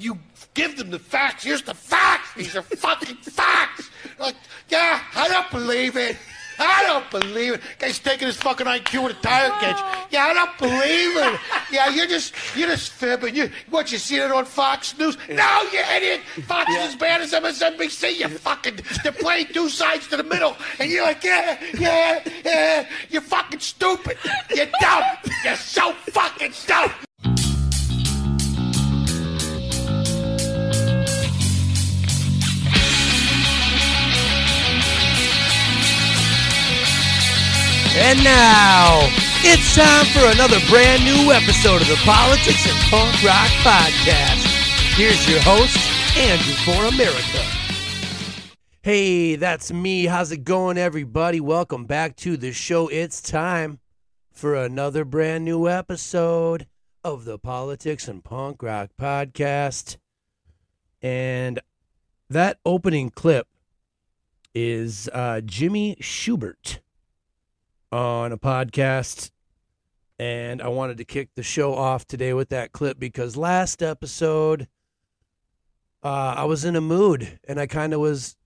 you give them the facts. Here's the facts. These are fucking facts. Like, yeah, I don't believe it. I don't believe it. Guy's taking his fucking IQ with a tire catch. Yeah, I don't believe it. Yeah, you're just you're just fibbing. You what you see it on Fox News? No, you idiot. Fox is as bad as MSNBC. You fucking they're playing two sides to the middle, and you're like, yeah, yeah, yeah. You're fucking stupid. You're dumb. You're so fucking dumb. And now, it's time for another brand new episode of the Politics and Punk Rock Podcast. Here's your host, Andrew for America. Hey, that's me. How's it going, everybody? Welcome back to the show. It's time for another brand new episode of the Politics and Punk Rock Podcast. And that opening clip is uh, Jimmy Shubert on a podcast. And I wanted to kick the show off today with that clip because last episode, uh, I was in a mood and I kind of was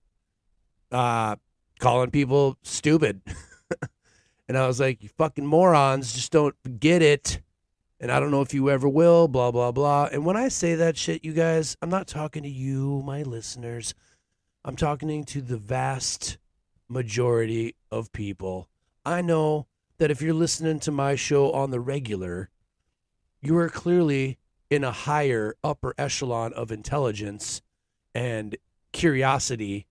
uh, calling people stupid. and I was like, you fucking morons, just don't get it. And I don't know if you ever will, blah, blah, blah. And when I say that shit, you guys, I'm not talking to you, my listeners. I'm talking to the vast majority of people. I know that if you're listening to my show on the regular, you are clearly in a higher upper echelon of intelligence and curiosity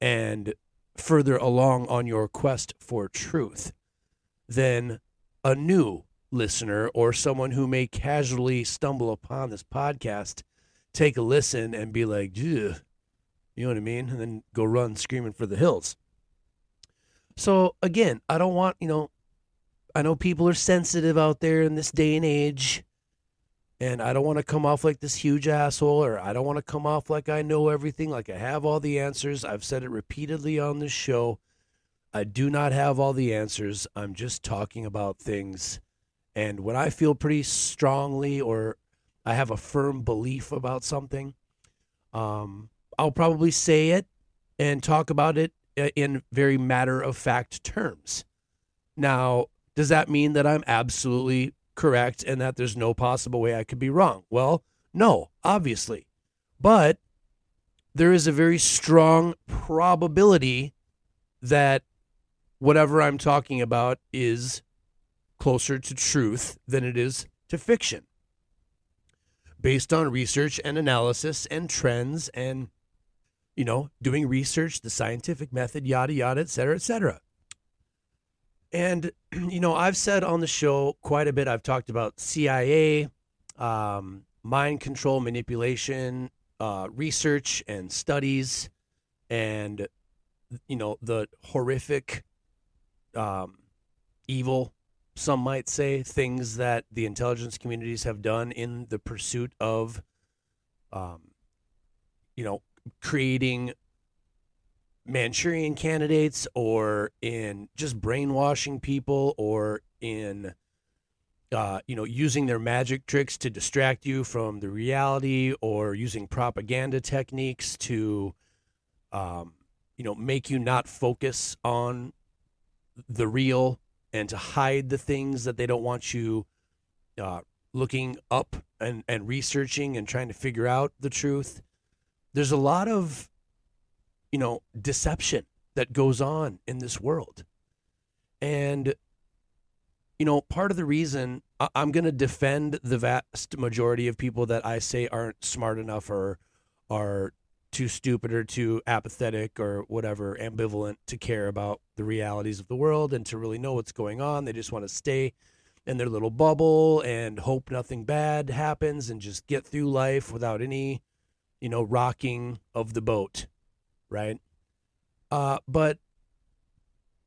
and further along on your quest for truth than a new listener or someone who may casually stumble upon this podcast, take a listen and be like, you know what I mean? And then go run screaming for the hills. So again, I don't want, you know, I know people are sensitive out there in this day and age. And I don't want to come off like this huge asshole, or I don't want to come off like I know everything, like I have all the answers. I've said it repeatedly on this show. I do not have all the answers. I'm just talking about things. And when I feel pretty strongly or I have a firm belief about something, um, I'll probably say it and talk about it in very matter of fact terms. Now, does that mean that I'm absolutely correct and that there's no possible way I could be wrong? Well, no, obviously. But there is a very strong probability that whatever I'm talking about is closer to truth than it is to fiction. Based on research and analysis and trends and you know, doing research, the scientific method, yada, yada, et cetera, et cetera. And, you know, I've said on the show quite a bit, I've talked about CIA, um, mind control, manipulation, uh, research and studies, and, you know, the horrific, um, evil, some might say, things that the intelligence communities have done in the pursuit of, um, you know, creating Manchurian candidates or in just brainwashing people or in uh, you know using their magic tricks to distract you from the reality or using propaganda techniques to um, you know make you not focus on the real and to hide the things that they don't want you uh, looking up and, and researching and trying to figure out the truth there's a lot of you know deception that goes on in this world and you know part of the reason I- i'm going to defend the vast majority of people that i say aren't smart enough or are too stupid or too apathetic or whatever, ambivalent to care about the realities of the world and to really know what's going on. They just want to stay in their little bubble and hope nothing bad happens and just get through life without any, you know, rocking of the boat, right? Uh, but,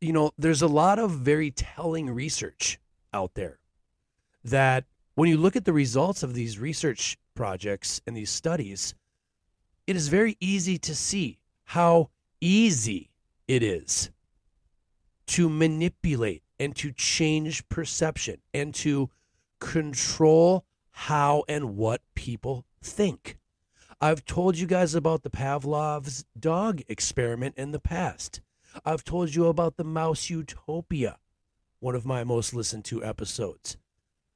you know, there's a lot of very telling research out there that when you look at the results of these research projects and these studies, it is very easy to see how easy it is to manipulate and to change perception and to control how and what people think. I've told you guys about the Pavlov's dog experiment in the past. I've told you about the Mouse Utopia, one of my most listened to episodes.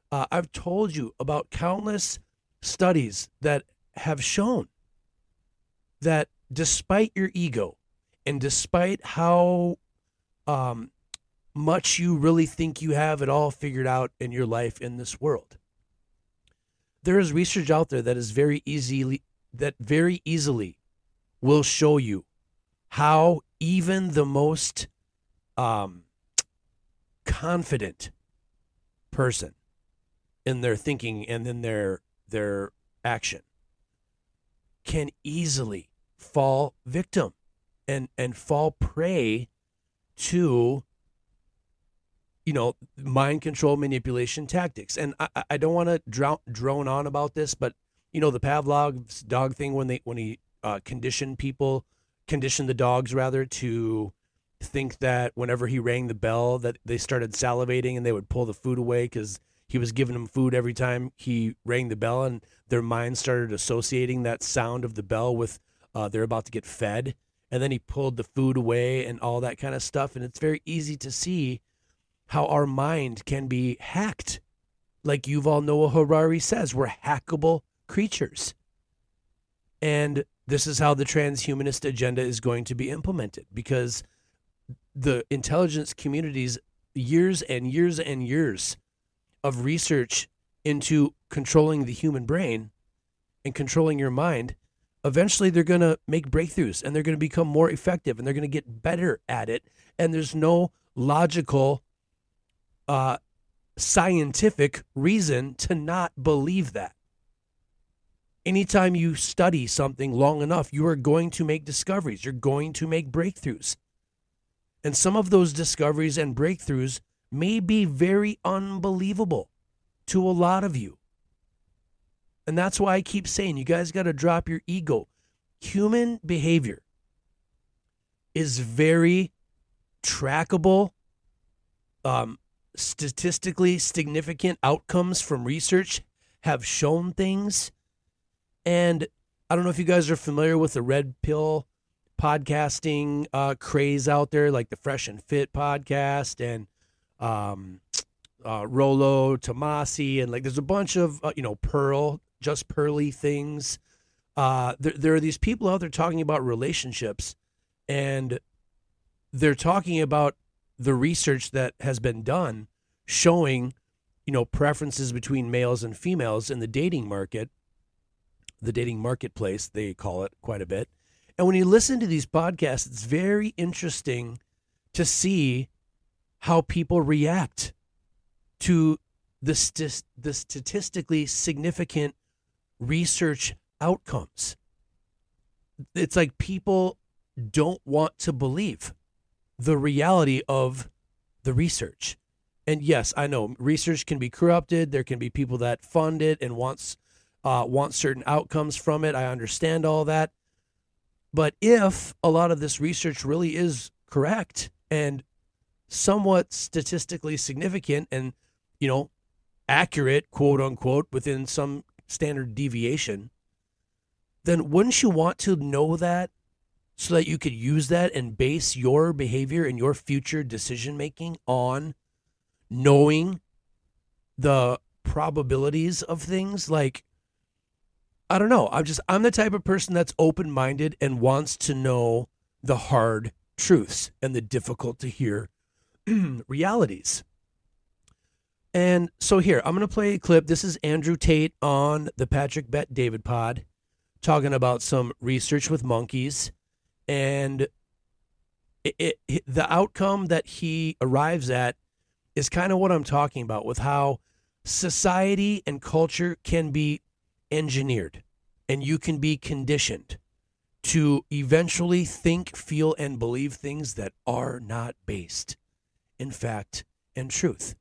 Uh, I've told you about countless studies that have shown that despite your ego and despite how um, much you really think you have it all figured out in your life in this world, there is research out there that is very easily that very easily will show you how even the most um, confident person in their thinking and in their their action can easily fall victim and and fall prey to you know mind control manipulation tactics. And i, I don't want to drone on about this but you know the pavlov's dog thing when they when he uh, conditioned people conditioned the dogs rather to think that whenever he rang the bell that they started salivating and they would pull the food away because he was giving them food every time he rang the bell, and their minds started associating that sound of the bell with uh, they're about to get fed. And then he pulled the food away and all that kind of stuff. And it's very easy to see how our mind can be hacked. Like Yuval Noah Harari says, we're hackable creatures. And this is how the transhumanist agenda is going to be implemented because the intelligence community's years and years and years of research into controlling the human brain and controlling your mind, eventually they're going to make breakthroughs and they're going to become more effective and they're going to get better at it. And there's no logical, uh, scientific reason to not believe that. Anytime you study something long enough, you are going to make discoveries. You're going to make breakthroughs. And some of those discoveries and breakthroughs may be very unbelievable to a lot of you. And that's why I keep saying you guys got to drop your ego. Human behavior is very trackable, um, statistically significant outcomes from research have shown things. And I don't know if you guys are familiar with the red pill podcasting uh, craze out there, like the Fresh and Fit podcast and um, uh, Rollo Tomassi, and like there's a bunch of uh, you know Pearl, just Pearly things. Uh, there, there are these people out there talking about relationships, and they're talking about the research that has been done showing, you know, preferences between males and females in the dating market, the dating marketplace, they call it quite a bit. And when you listen to these podcasts, it's very interesting to see how people react to the, st- the statistically significant research outcomes. It's like people don't want to believe the reality of the research. And yes, I know research can be corrupted. There can be people that fund it and wants uh, want certain outcomes from it. I understand all that. But if a lot of this research really is correct and somewhat statistically significant and, you know, accurate, quote unquote, within some standard deviation, then wouldn't you want to know that so that you could use that and base your behavior and your future decision making on knowing the probabilities of things? Like, I don't know. I'm just, I'm the type of person that's open minded and wants to know the hard truths and the difficult to hear realities. And so here, I'm going to play a clip. This is Andrew Tate on the Patrick Bet David pod talking about some research with monkeys, and it, it, the outcome that he arrives at is kind of what I'm talking about with how society and culture can be engineered and you can be conditioned to eventually think, feel, and believe things that are not based in fact and truth.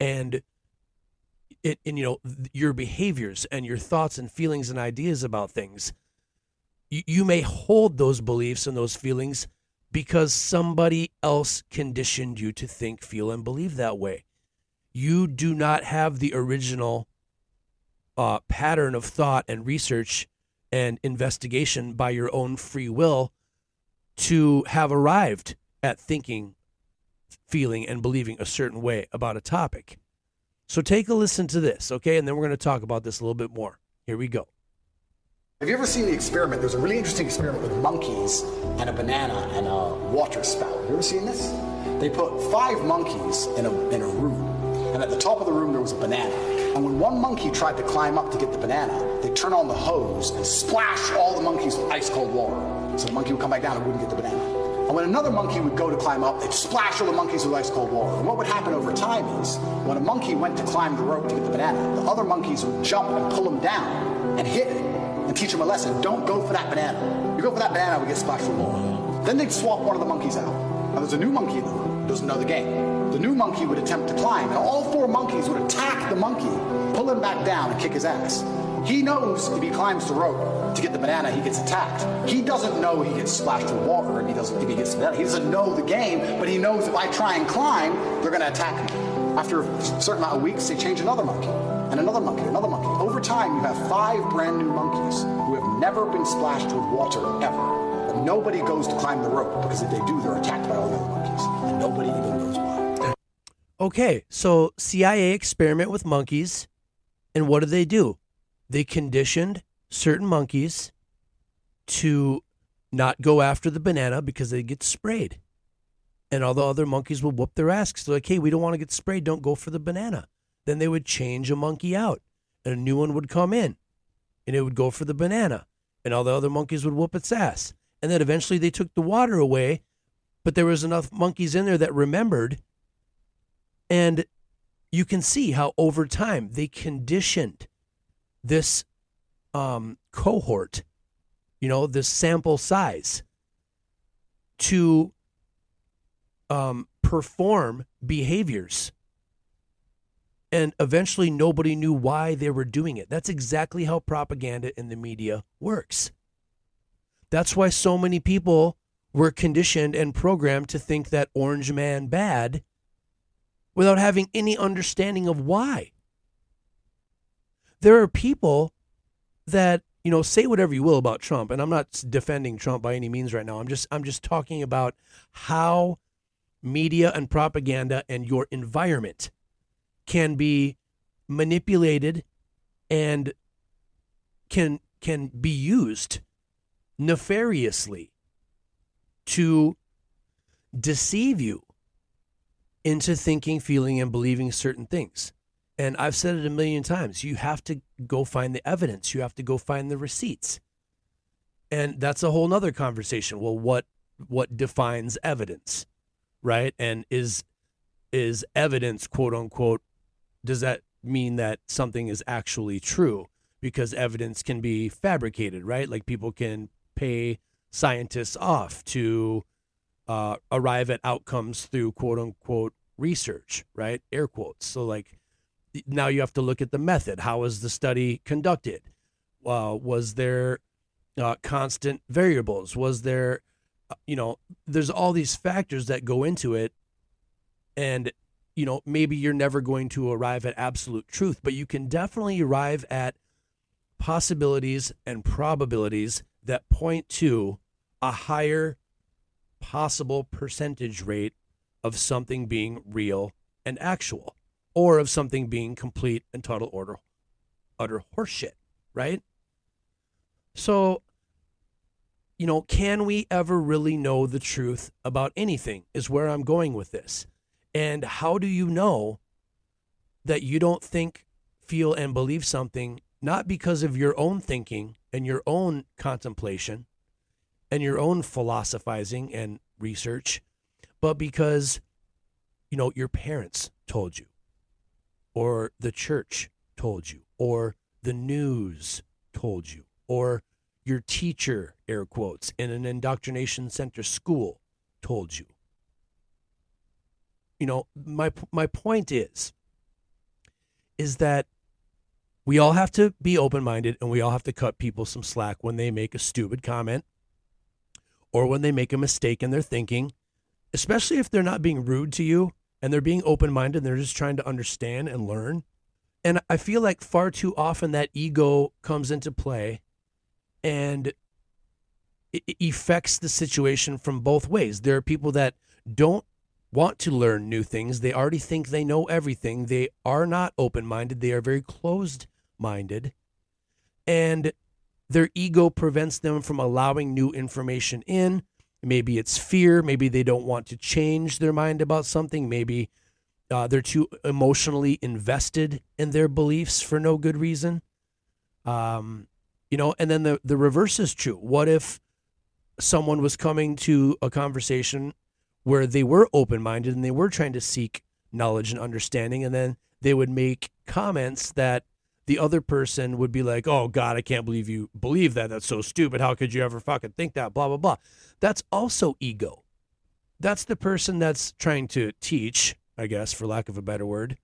And it, and you know, your behaviors and your thoughts and feelings and ideas about things, you, you may hold those beliefs and those feelings because somebody else conditioned you to think, feel, and believe that way. You do not have the original uh, pattern of thought and research and investigation by your own free will to have arrived at thinking, feeling, and believing a certain way about a topic. So take a listen to this, okay? And then we're going to talk about this a little bit more. Here we go. Have you ever seen the experiment? There's a really interesting experiment with monkeys and a banana and a water spout. Have you ever seen this? They put five monkeys in a, in a room, and at the top of the room there was a banana. And when one monkey tried to climb up to get the banana, they'd turn on the hose and splash all the monkeys with ice cold water. So the monkey would come back down and wouldn't get the banana. And when another monkey would go to climb up, they'd splash all the monkeys with ice cold water. And what would happen over time is, when a monkey went to climb the rope to get the banana, the other monkeys would jump and pull him down and hit him and teach him a lesson. Don't go for that banana. You go for that banana, we get splashed with water. Then they'd swap one of the monkeys out. Now there's a new monkey in the room, doesn't know the game. The new monkey would attempt to climb, and all four monkeys would attack the monkey, pull him back down, and kick his ass. He knows if he climbs the rope to get the banana, he gets attacked. He doesn't know he gets splashed with water if he doesn't if he gets the banana. He doesn't know the game, but he knows if I try and climb, they're gonna attack me. After a certain amount of weeks, they change another monkey, and another monkey, another monkey. Over time, you have five brand new monkeys who have never been splashed with water ever. Nobody goes to climb the rope because if they do, they're attacked by all the other monkeys, and nobody even knows why. Okay, so CIA experiment with monkeys, and what did they do? They conditioned certain monkeys to not go after the banana because they get sprayed. And all the other monkeys would whoop their ass. they're like, hey, we don't want to get sprayed. Don't go for the banana. Then they would change a monkey out, and a new one would come in, and it would go for the banana. And all the other monkeys would whoop its ass. And then eventually they took the water away, but there was enough monkeys in there that remembered and you can see how over time they conditioned this um, cohort, you know, this sample size to um, perform behaviors. And eventually nobody knew why they were doing it. That's exactly how propaganda in the media works. That's why so many people were conditioned and programmed to think that Orange Man bad without having any understanding of why. There are people that, you know, say whatever you will about Trump, and I'm not defending Trump by any means right now. I'm just I'm just talking about how media and propaganda and your environment can be manipulated and can can be used nefariously to deceive you into thinking, feeling, and believing certain things. And I've said it a million times. You have to go find the evidence. You have to go find the receipts. And that's a whole nother conversation. Well, what what defines evidence? Right? And is is evidence, quote unquote, does that mean that something is actually true? Because evidence can be fabricated, right? Like people can pay scientists off to uh, arrive at outcomes through quote unquote research, right? Air quotes. So, like, now you have to look at the method. How was the study conducted? Uh, was there uh, constant variables? Was there, uh, you know, there's all these factors that go into it. And, you know, maybe you're never going to arrive at absolute truth, but you can definitely arrive at possibilities and probabilities that point to a higher possible percentage rate of something being real and actual, or of something being complete and total order, utter horseshit, right? So, you know, can we ever really know the truth about anything? Is where I'm going with this. And how do you know that you don't think, feel, and believe something not because of your own thinking and your own contemplation and your own philosophizing and research, but because, you know, your parents told you, or the church told you, or the news told you, or your teacher, air quotes, in an indoctrination center school told you. You know, my my point is is that we all have to be open-minded and we all have to cut people some slack when they make a stupid comment or when they make a mistake in their thinking, especially if they're not being rude to you and they're being open-minded and they're just trying to understand and learn. And I feel like far too often that ego comes into play and it affects the situation from both ways. There are people that don't want to learn new things. They already think they know everything. They are not open minded. They are very closed minded. And their ego prevents them from allowing new information in. Maybe it's fear. Maybe they don't want to change their mind about something. Maybe uh, they're too emotionally invested in their beliefs for no good reason. Um, you know, and then the, the reverse is true. What if someone was coming to a conversation where they were open minded and they were trying to seek knowledge and understanding, and then they would make comments that the other person would be like, "Oh God, I can't believe you believe that. That's so stupid. How could you ever fucking think that?" Blah blah blah. That's also ego. That's the person that's trying to teach, I guess, for lack of a better word.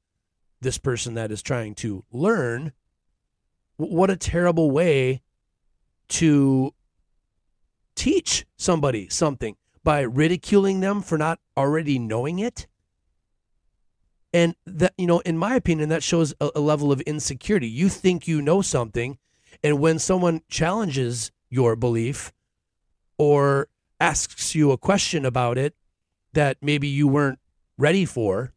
This person that is trying to learn. What a terrible way to teach somebody something by ridiculing them for not already knowing it. And that, you know, in my opinion, that shows a, a, level of insecurity. You think you know something, and when someone challenges your belief or asks you a question about it that maybe you weren't ready for,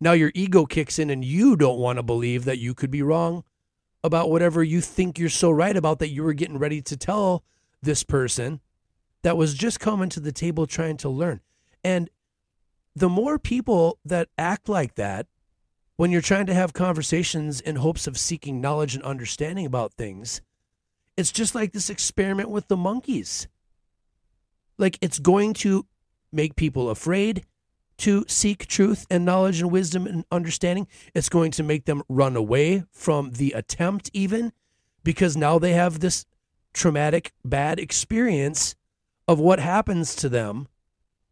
now your ego kicks in and you don't want to believe that you could be wrong about whatever you think you're so right about that you were getting ready to tell this person that was just coming to the table trying to learn. And the more people that act like that, when you're trying to have conversations in hopes of seeking knowledge and understanding about things, it's just like this experiment with the monkeys. Like it's going to make people afraid to seek truth and knowledge and wisdom and understanding. It's going to make them run away from the attempt, even because now they have this traumatic, bad experience of what happens to them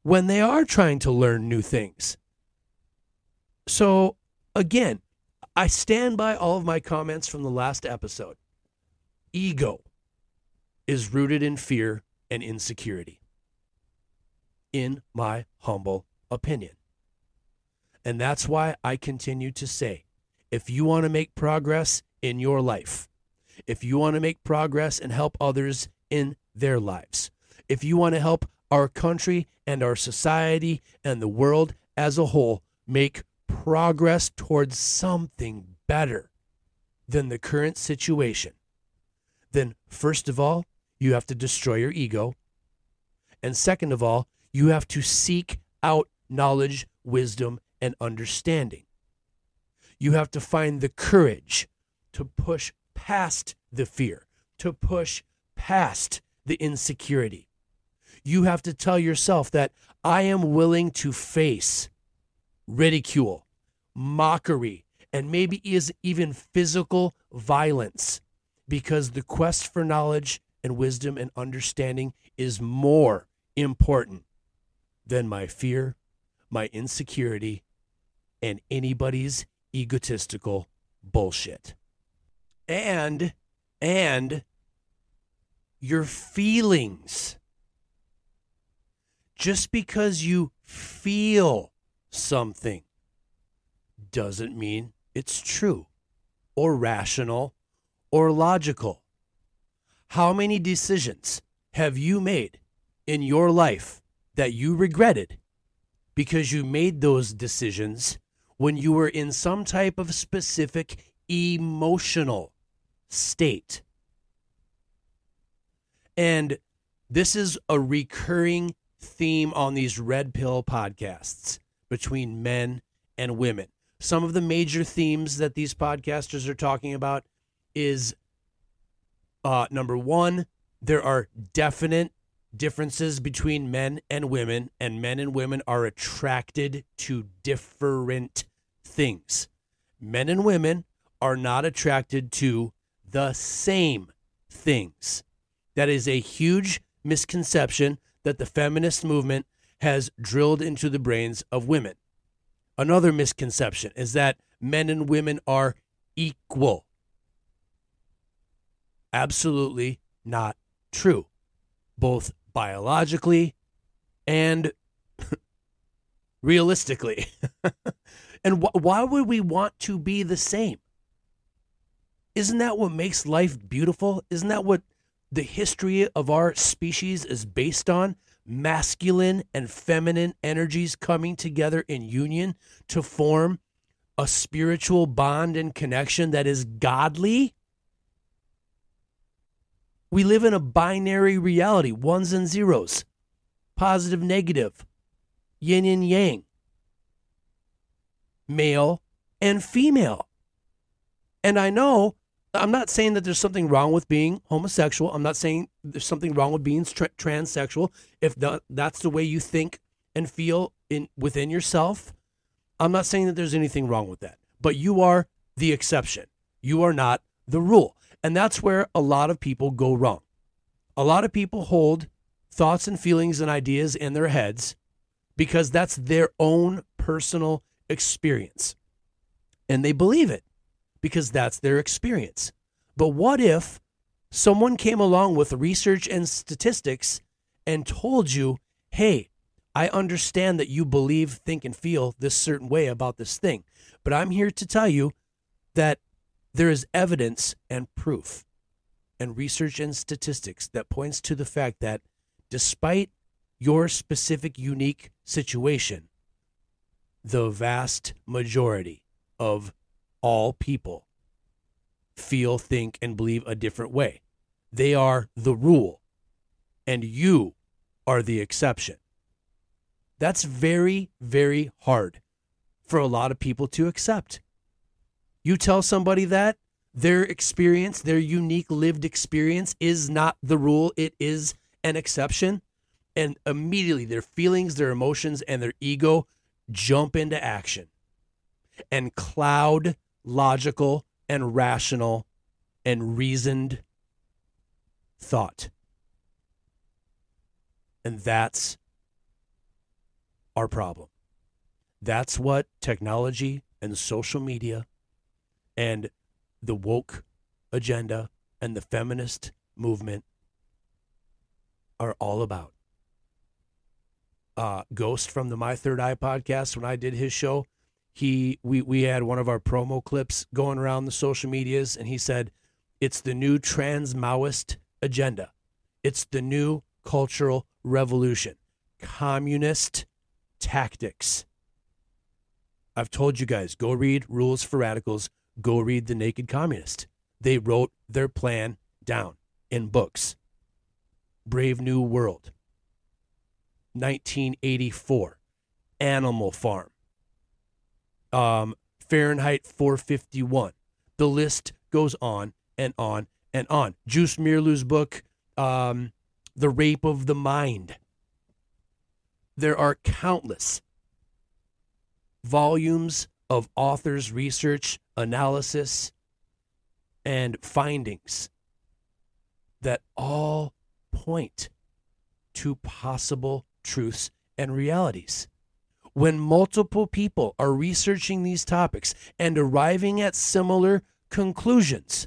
when they are trying to learn new things. So, again, I stand by all of my comments from the last episode. Ego is rooted in fear and insecurity, in my humble opinion. And that's why I continue to say if you want to make progress in your life, if you want to make progress and help others in their lives, if you want to help our country and our society and the world as a whole make progress towards something better than the current situation, then first of all, you have to destroy your ego. And second of all, you have to seek out knowledge, wisdom, and understanding. You have to find the courage to push past the fear, to push past the insecurity, you have to tell yourself that I am willing to face ridicule, mockery, and maybe is even physical violence because the quest for knowledge and wisdom and understanding is more important than my fear, my insecurity, and anybody's egotistical bullshit. And and your feelings just because you feel something doesn't mean it's true or rational or logical. How many decisions have you made in your life that you regretted because you made those decisions when you were in some type of specific emotional state? And this is a recurring theme on these red pill podcasts between men and women. Some of the major themes that these podcasters are talking about is Uh, number one, there are definite differences between men and women, and men and women are attracted to different things. Men and women are not attracted to the same things. That is a huge misconception that the feminist movement has drilled into the brains of women. Another misconception is that men and women are equal. Absolutely not true, both biologically and realistically. and wh- why would we want to be the same? Isn't that what makes life beautiful? Isn't that what the history of our species is based on? Masculine and feminine energies coming together in union to form a spiritual bond and connection that is godly. We live in a binary reality, ones and zeros, positive, negative, yin and yang, male and female. And I know I'm not saying that there's something wrong with being homosexual. I'm not saying there's something wrong with being tra- transsexual. If the, that's the way you think and feel in within yourself, I'm not saying that there's anything wrong with that. But you are the exception. You are not the rule. And that's where a lot of people go wrong. A lot of people hold thoughts and feelings and ideas in their heads because that's their own personal experience. And they believe it because that's their experience. But what if someone came along with research and statistics and told you, hey, I understand that you believe, think, and feel this certain way about this thing, but I'm here to tell you that there is evidence and proof and research and statistics that points to the fact that despite your specific unique situation, the vast majority of all people feel, think, and believe a different way. They are the rule, and you are the exception. That's very, very hard for a lot of people to accept. You tell somebody that their experience, their unique lived experience, is not the rule, it is an exception. And immediately their feelings, their emotions, and their ego jump into action and cloud logical and rational and reasoned thought. And that's our problem. That's what technology and social media and the woke agenda and the feminist movement are all about. Uh, Ghost from the My Third Eye podcast, when I did his show, he we we had one of our promo clips going around the social medias and he said it's the new trans maoist agenda. It's the new cultural revolution. Communist tactics. I've told you guys go read rules for radicals. Go read the naked communist. They wrote their plan down in books. Brave new world. 1984 animal farm um, Fahrenheit 451. The list goes on and on and on. Joost Meerloo's book, um, The Rape of the Mind. There are countless volumes of authors' research, analysis, and findings that all point to possible truths and realities when multiple people are researching these topics and arriving at similar conclusions.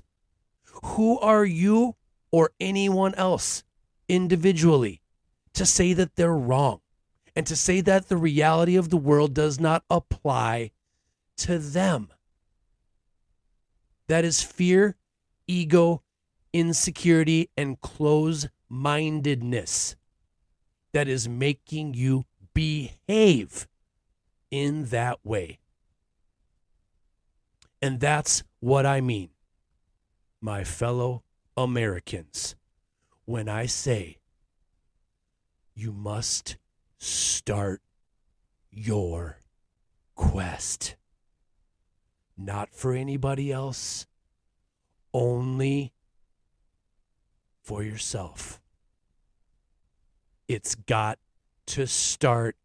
Who are you or anyone else individually to say that they're wrong and to say that the reality of the world does not apply to them? That is fear, ego, insecurity, and close mindedness that is making you behave in that way. And that's what I mean, my fellow Americans, when I say you must start your quest. Not for anybody else, only for yourself. It's got to start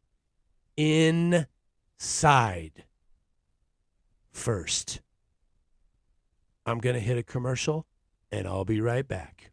inside first. I'm going to hit a commercial and I'll be right back.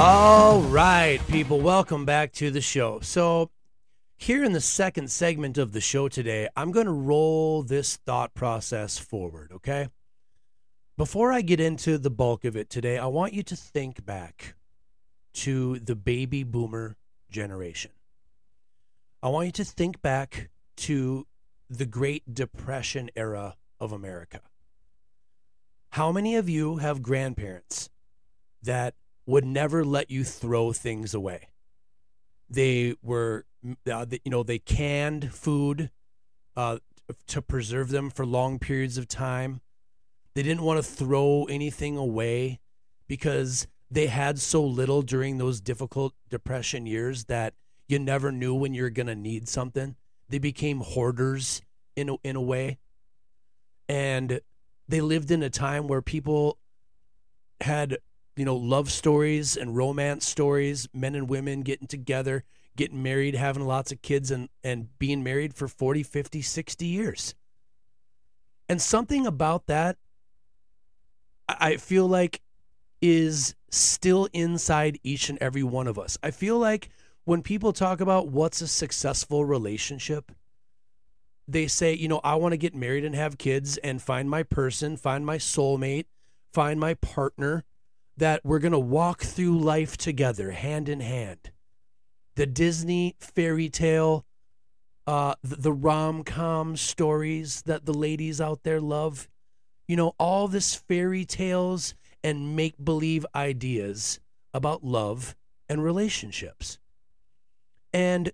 All right, people, welcome back to the show. So, here in the second segment of the show today, I'm going to roll this thought process forward, okay? Before I get into the bulk of it today, I want you to think back to the baby boomer generation. I want you to think back to the Great Depression era of America. How many of you have grandparents that would never let you throw things away? They were, uh, you know, they canned food uh, to preserve them for long periods of time. They didn't want to throw anything away because they had so little during those difficult depression years that you never knew when you're going to need something. They became hoarders in a, in a way. And they lived in a time where people had, you know, love stories and romance stories, men and women getting together, getting married, having lots of kids and and being married for 40, 50, 60 years. And something about that I feel like is still inside each and every one of us. I feel like when people talk about what's a successful relationship, they say, you know, I want to get married and have kids and find my person, find my soulmate, find my partner that we're going to walk through life together hand in hand. The Disney fairy tale, uh, the, the rom com stories that the ladies out there love you know, all this fairy tales and make believe ideas about love and relationships. And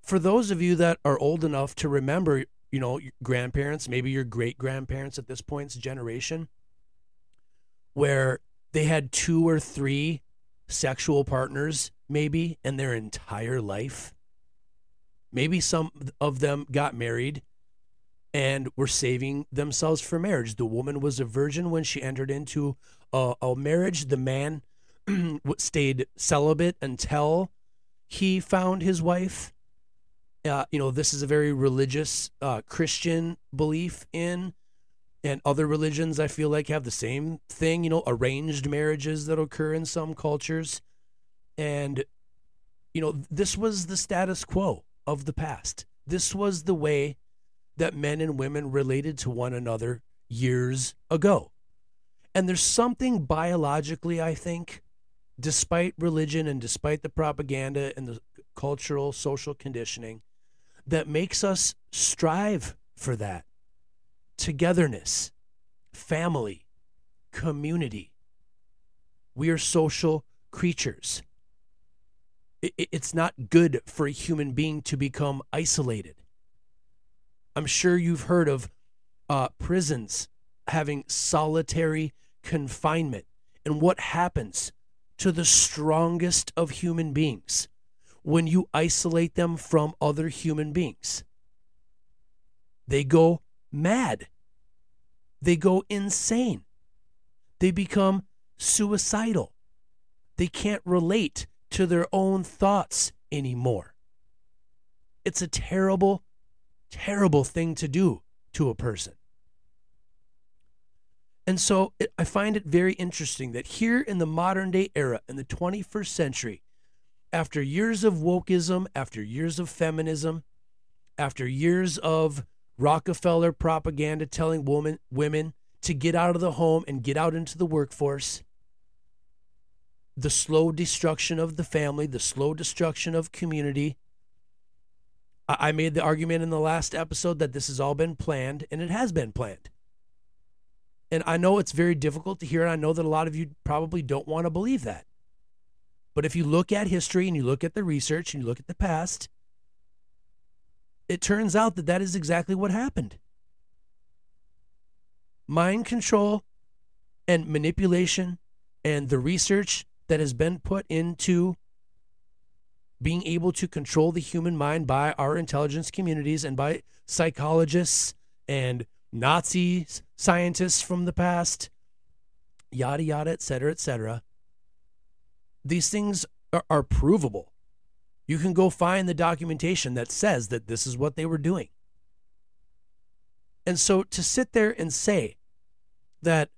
for those of you that are old enough to remember, you know, your grandparents, maybe your great grandparents at this point's generation, where they had two or three sexual partners, maybe in their entire life. Maybe some of them got married and were saving themselves for marriage. The woman was a virgin when she entered into a, a marriage. The man stayed celibate until he found his wife. Uh, you know, this is a very religious uh, Christian belief in, and other religions I feel like have the same thing. You know, arranged marriages that occur in some cultures, and you know, this was the status quo of the past. This was the way that men and women related to one another years ago. And there's something biologically, I think, despite religion and despite the propaganda and the cultural, social conditioning, that makes us strive for that togetherness, family, community. We are social creatures. It's not good for a human being to become isolated. I'm sure you've heard of uh, prisons having solitary confinement and what happens to the strongest of human beings when you isolate them from other human beings. They go mad. They go insane. They become suicidal. They can't relate to their own thoughts anymore. It's a terrible, terrible thing to do to a person. And so it, I find it very interesting that here in the modern day era, in the 21st century, after years of wokeism, after years of feminism, after years of Rockefeller propaganda telling woman, women to get out of the home and get out into the workforce, the slow destruction of the family, the slow destruction of community. I made the argument in the last episode that this has all been planned, and it has been planned. And I know it's very difficult to hear, and I know that a lot of you probably don't want to believe that. But if you look at history and you look at the research and you look at the past, it turns out that that is exactly what happened. Mind control and manipulation and the research that has been put into being able to control the human mind by our intelligence communities and by psychologists and Nazi scientists from the past, yada, yada, et cetera, et cetera. These things are, are provable. You can go find the documentation that says that this is what they were doing. And so to sit there and say that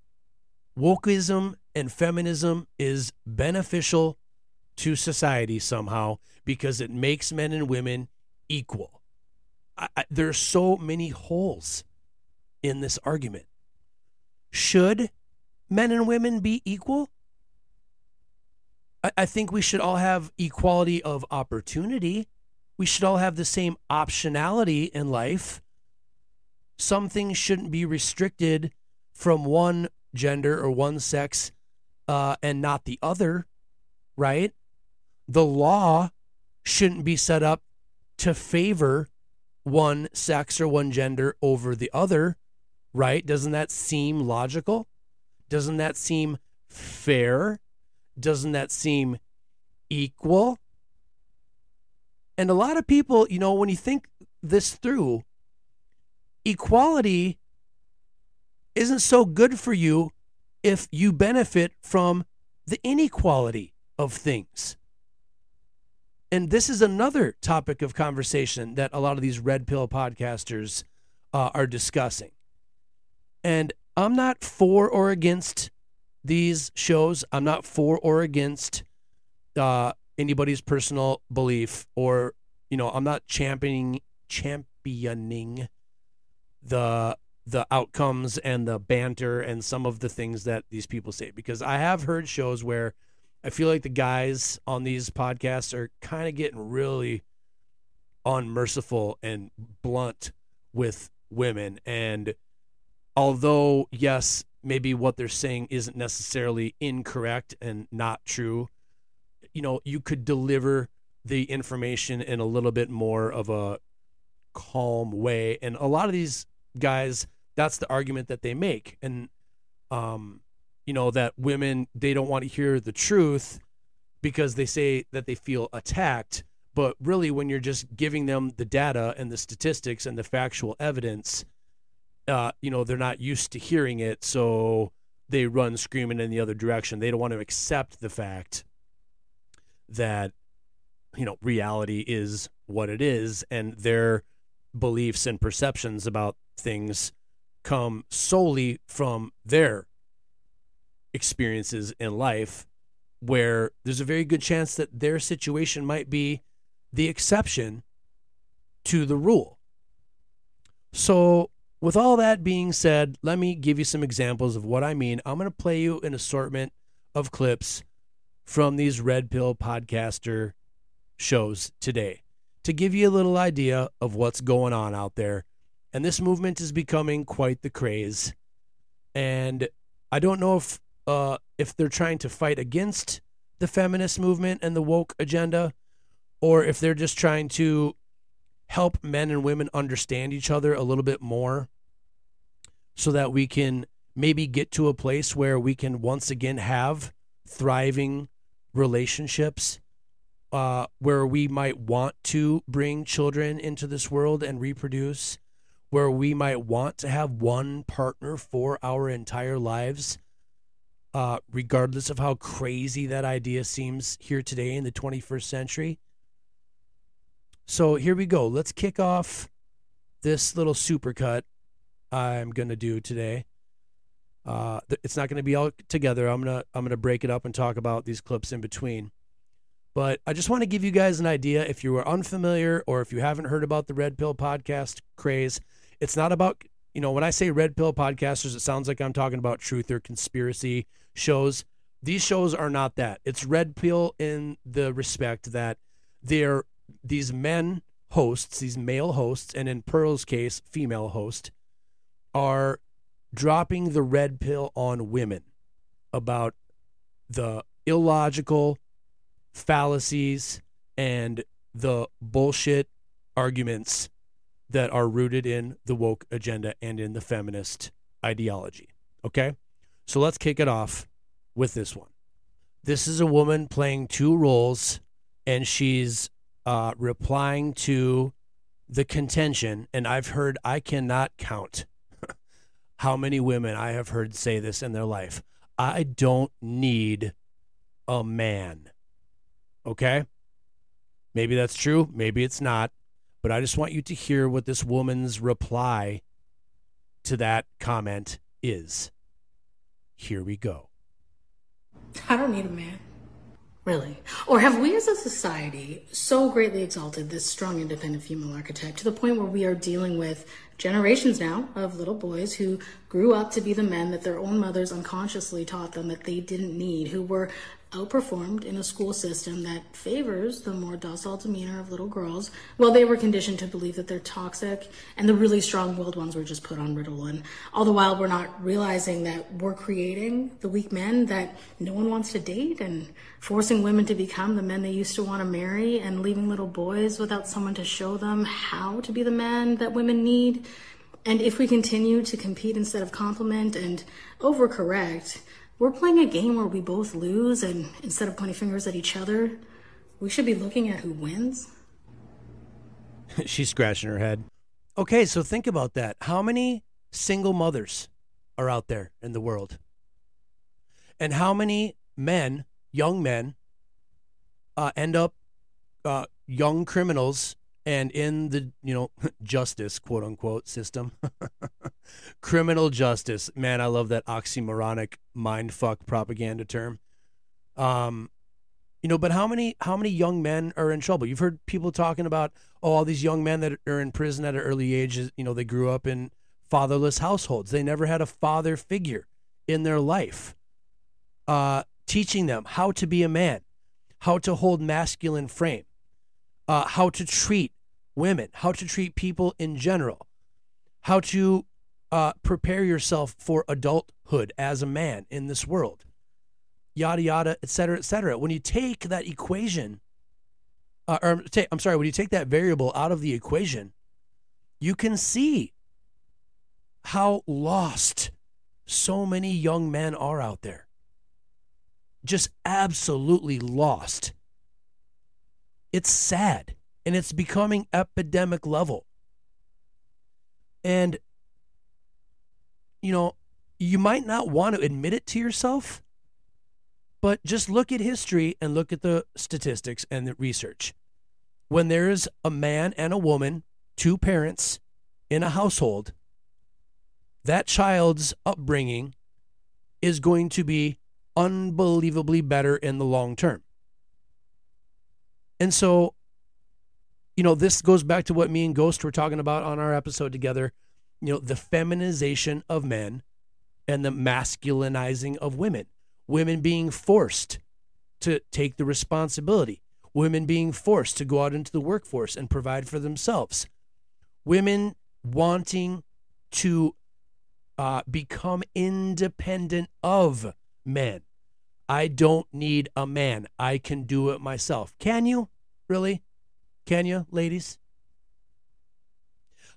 wokeism and feminism is beneficial to society somehow because it makes men and women equal. I, I, there are so many holes in this argument. Should men and women be equal? I, I think we should all have equality of opportunity. We should all have the same optionality in life. Some things shouldn't be restricted from one gender or one sex uh, and not the other, right? The law shouldn't be set up to favor one sex or one gender over the other, right? Doesn't that seem logical? Doesn't that seem fair? Doesn't that seem equal? And a lot of people, you know, when you think this through, equality isn't so good for you if you benefit from the inequality of things. And this is another topic of conversation that a lot of these red pill podcasters uh, are discussing. And I'm not for or against these shows. I'm not for or against uh, anybody's personal belief, or you know, I'm not championing championing the the outcomes and the banter and some of the things that these people say because I have heard shows where I feel like the guys on these podcasts are kind of getting really unmerciful and blunt with women. And although yes maybe what they're saying isn't necessarily incorrect and not true you know you could deliver the information in a little bit more of a calm way. And a lot of these guys that's the argument that they make. And um you know that women they don't want to hear the truth because they say that they feel attacked. But really when you're just giving them the data and the statistics and the factual evidence uh you know they're not used to hearing it. So they run screaming in the other direction. They don't want to accept the fact that you know reality is what it is. And their beliefs and perceptions about things come solely from their experiences in life where there's a very good chance that their situation might be the exception to the rule. So, with all that being said, let me give you some examples of what I mean. I'm going to play you an assortment of clips from these Red Pill podcaster shows today to give you a little idea of what's going on out there. And this movement is becoming quite the craze. And I don't know if uh, if they're trying to fight against the feminist movement and the woke agenda, or if they're just trying to help men and women understand each other a little bit more so that we can maybe get to a place where we can once again have thriving relationships uh, where we might want to bring children into this world and reproduce, where we might want to have one partner for our entire lives, uh, regardless of how crazy that idea seems here today in the 21st century. So here we go. Let's kick off this little supercut I'm gonna do today. Uh, it's not gonna be all together. I'm gonna I'm gonna break it up and talk about these clips in between. But I just want to give you guys an idea if you are unfamiliar or if you haven't heard about the Red Pill podcast craze. It's not about you know, when I say red pill podcasters, it sounds like I'm talking about truth or conspiracy shows. These shows are not that. It's red pill in the respect that they're these men hosts, these male hosts, and in Pearl's case, female host, are dropping the red pill on women about the illogical fallacies and the bullshit arguments that are rooted in the woke agenda and in the feminist ideology. Okay? So let's kick it off with this one. This is a woman playing two roles, and she's uh, replying to the contention. And I've heard, I cannot count how many women I have heard say this in their life. I don't need a man. Okay? Maybe that's true. Maybe it's not. But I just want you to hear what this woman's reply to that comment is. Here we go. I don't need a man. Really? Or have we as a society so greatly exalted this strong, independent female archetype to the point where we are dealing with generations now of little boys who grew up to be the men that their own mothers unconsciously taught them that they didn't need, who were outperformed in a school system that favors the more docile demeanor of little girls, while they were conditioned to believe that they're toxic and the really strong willed ones were just put on Ritalin. All the while, we're not realizing that we're creating the weak men that no one wants to date and forcing women to become the men they used to want to marry and leaving little boys without someone to show them how to be the man that women need. And if we continue to compete instead of compliment and overcorrect, we're playing a game where we both lose, and instead of pointing fingers at each other, we should be looking at who wins. She's scratching her head. Okay, so think about that. How many single mothers are out there in the world? And how many men, young men, uh, end up uh, young criminals and in the you know justice quote unquote system. Criminal justice. Man i love that oxymoronic mindfuck propaganda term. Um you know but how many how many young men are in trouble? You've heard people talking about oh all these young men that are in prison at an early age you know they grew up in fatherless households. They never had a father figure in their life. Uh teaching them how to be a man how to hold masculine frame uh, how to treat women, how to treat people in general, how to uh, prepare yourself for adulthood as a man in this world, yada yada, et cetera, et cetera. When you take that equation, uh, or take, I'm sorry, when you take that variable out of the equation, you can see how lost so many young men are out there. Just absolutely lost. It's sad and it's becoming epidemic level. And, you know, you might not want to admit it to yourself, but just look at history and look at the statistics and the research. When there is a man and a woman, two parents in a household, that child's upbringing is going to be unbelievably better in the long term. And so, you know, this goes back to what me and Ghost were talking about on our episode together. You know, the feminization of men and the masculinizing of women. Women being forced to take the responsibility. Women being forced to go out into the workforce and provide for themselves. Women wanting to uh, become independent of men. I don't need a man. I can do it myself. Can you? Really? Can you, ladies?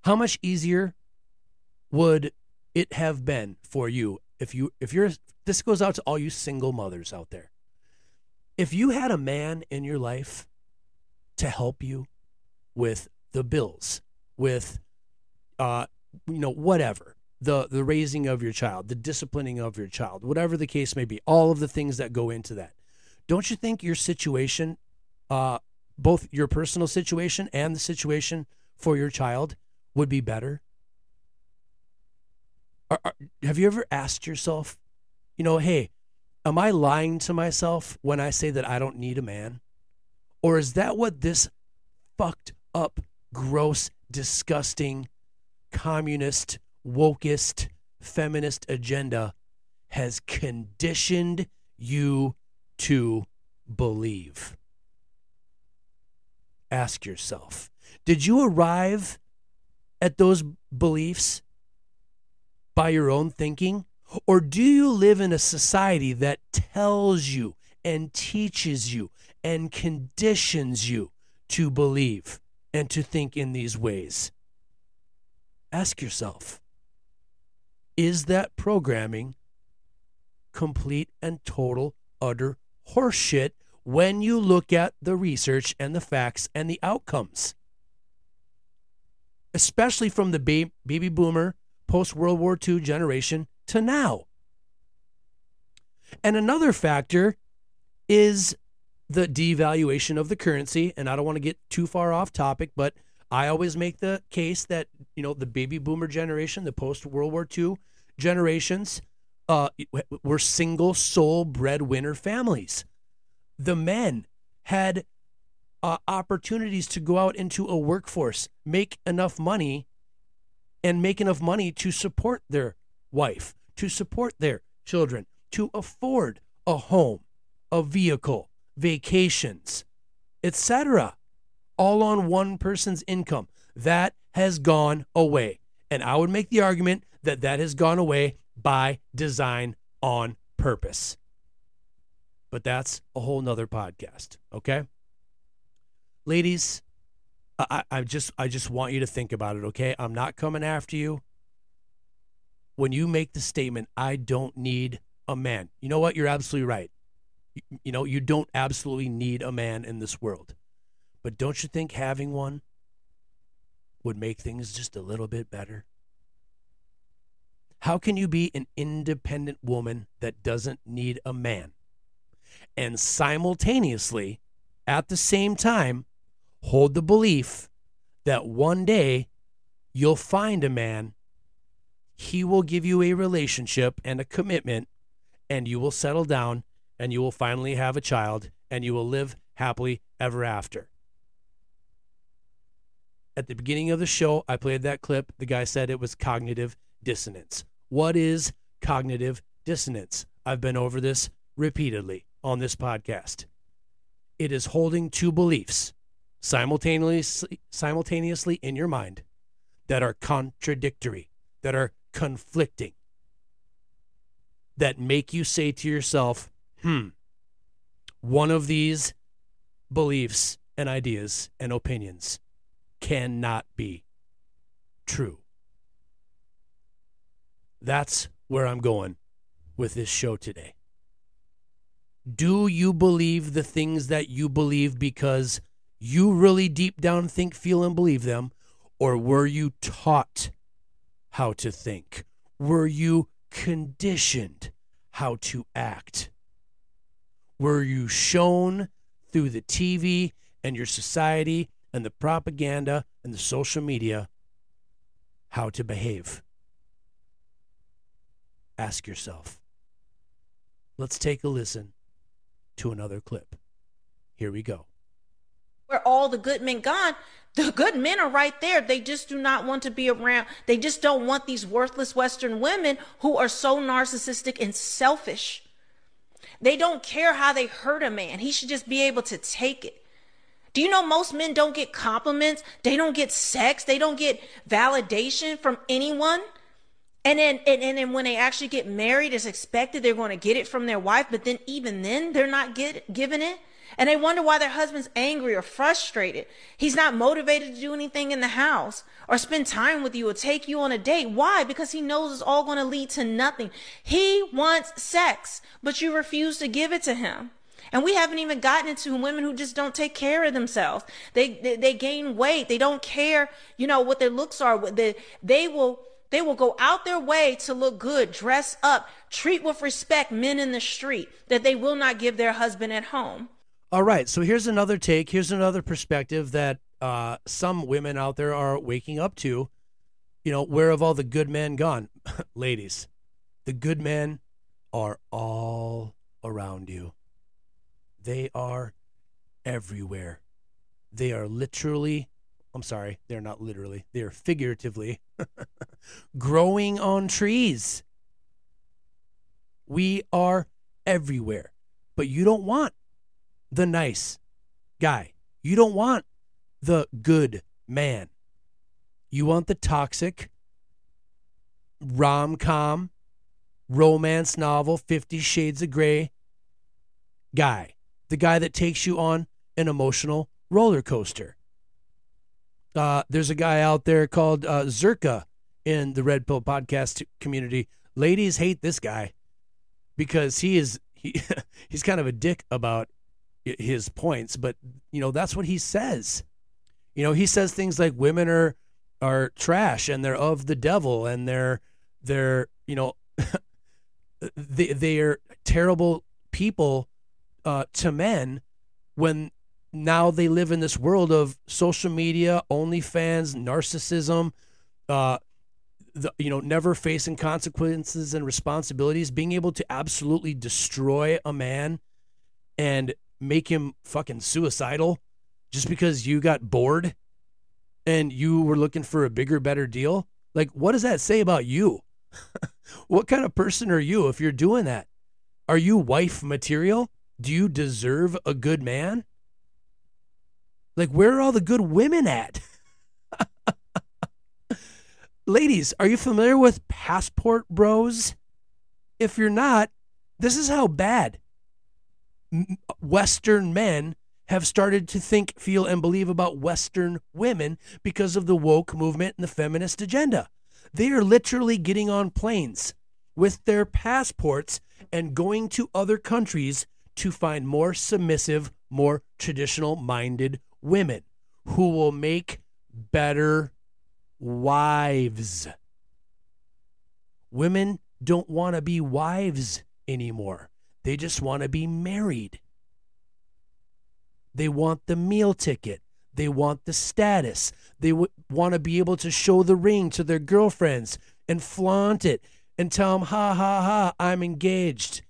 How much easier would it have been for you if you if you're this goes out to all you single mothers out there. If you had a man in your life to help you with the bills, with uh you know whatever, the the raising of your child, the disciplining of your child, whatever the case may be, all of the things that go into that. Don't you think your situation, uh, both your personal situation and the situation for your child, would be better? Are, are, have you ever asked yourself, you know, hey, am I lying to myself when I say that I don't need a man? Or is that what this fucked up, gross, disgusting, communist wokest feminist agenda has conditioned you to believe. Ask yourself did you arrive at those beliefs by your own thinking? Or do you live in a society that tells you and teaches you and conditions you to believe and to think in these ways? Ask yourself is that programming complete and total, utter horseshit when you look at the research and the facts and the outcomes? Especially from the ba- baby boomer, post World War II generation to now. And another factor is the devaluation of the currency. And I don't want to get too far off topic, but I always make the case that, you know, the baby boomer generation, the post World War II generations, uh, were single sole breadwinner families. The men had uh, opportunities to go out into a workforce, make enough money, and make enough money to support their wife, to support their children, to afford a home, a vehicle, vacations, etc., all on one person's income. That has gone away. And I would make the argument that that has gone away by design on purpose. But that's a whole nother podcast, okay? Ladies, I, I just I just want you to think about it, okay? I'm not coming after you when you make the statement, I don't need a man. You know what? You're absolutely right. You, you know, you don't absolutely need a man in this world. But don't you think having one would make things just a little bit better? How can you be an independent woman that doesn't need a man and simultaneously, at the same time, hold the belief that one day you'll find a man he will give you a relationship and a commitment, and you will settle down and you will finally have a child and you will live happily ever after. At the beginning of the show, I played that clip. The guy said it was cognitive dissonance. What is cognitive dissonance? I've been over this repeatedly on this podcast. It is holding two beliefs simultaneously, simultaneously in your mind that are contradictory, that are conflicting that make you say to yourself, hmm, one of these beliefs and ideas and opinions cannot be true. That's where I'm going with this show today. Do you believe the things that you believe because you really deep down think, feel, and believe them? Or were you taught how to think? Were you conditioned how to act? Were you shown through the TV and your society and the propaganda and the social media how to behave? Ask yourself. Let's take a listen to another clip. Here we go. Where all the good men gone, the good men are right there. They just do not want to be around. They just don't want these worthless Western women who are so narcissistic and selfish. They don't care how they hurt a man. He should just be able to take it. Do you know most men don't get compliments? They don't get sex. They don't get validation from anyone. And then, and, and then when they actually get married, it's expected they're going to get it from their wife. But then even then, they're not get, given it. And they wonder why their husband's angry or frustrated. He's not motivated to do anything in the house or spend time with you or take you on a date. Why? Because he knows it's all going to lead to nothing. He wants sex, but you refuse to give it to him. And we haven't even gotten into women who just don't take care of themselves. They, they, they gain weight. They don't care, you know, what their looks are. They, they will, they will go out their way to look good, dress up, treat with respect men in the street that they will not give their husband at home. All right. So here's another take. Here's another perspective that uh, some women out there are waking up to. You know, where have all the good men gone? Ladies, the good men are all around you. They are everywhere. They are literally I'm sorry, they're not literally, they're figuratively growing on trees. We are everywhere, but you don't want the nice guy. You don't want the good man. You want the toxic rom com, romance novel, Fifty Shades of Grey guy. The guy that takes you on an emotional roller coaster. Uh, there's a guy out there called uh, Zerka in the Red Pill podcast community. Ladies hate this guy because he is he he's kind of a dick about his points, but you know that's what he says. You know, he says things like women are are trash and they're of the devil and they're they're you know they they are terrible people uh, to men when now they live in this world of social media, OnlyFans, narcissism, uh, the, you know, never facing consequences and responsibilities, being able to absolutely destroy a man and make him fucking suicidal just because you got bored and you were looking for a bigger, better deal. Like, what does that say about you? what kind of person are you if you're doing that? Are you wife material? Do you deserve a good man? Like, where are all the good women at? Ladies, are you familiar with passport bros? If you're not, this is how bad Western men have started to think, feel, and believe about Western women because of the woke movement and the feminist agenda. They are literally getting on planes with their passports and going to other countries to find more submissive, more traditional minded women who will make better wives. Women don't want to be wives anymore. They just want to be married. They want the meal ticket. They want the status. They w- want to be able to show the ring to their girlfriends and flaunt it and tell them, ha ha ha, I'm engaged.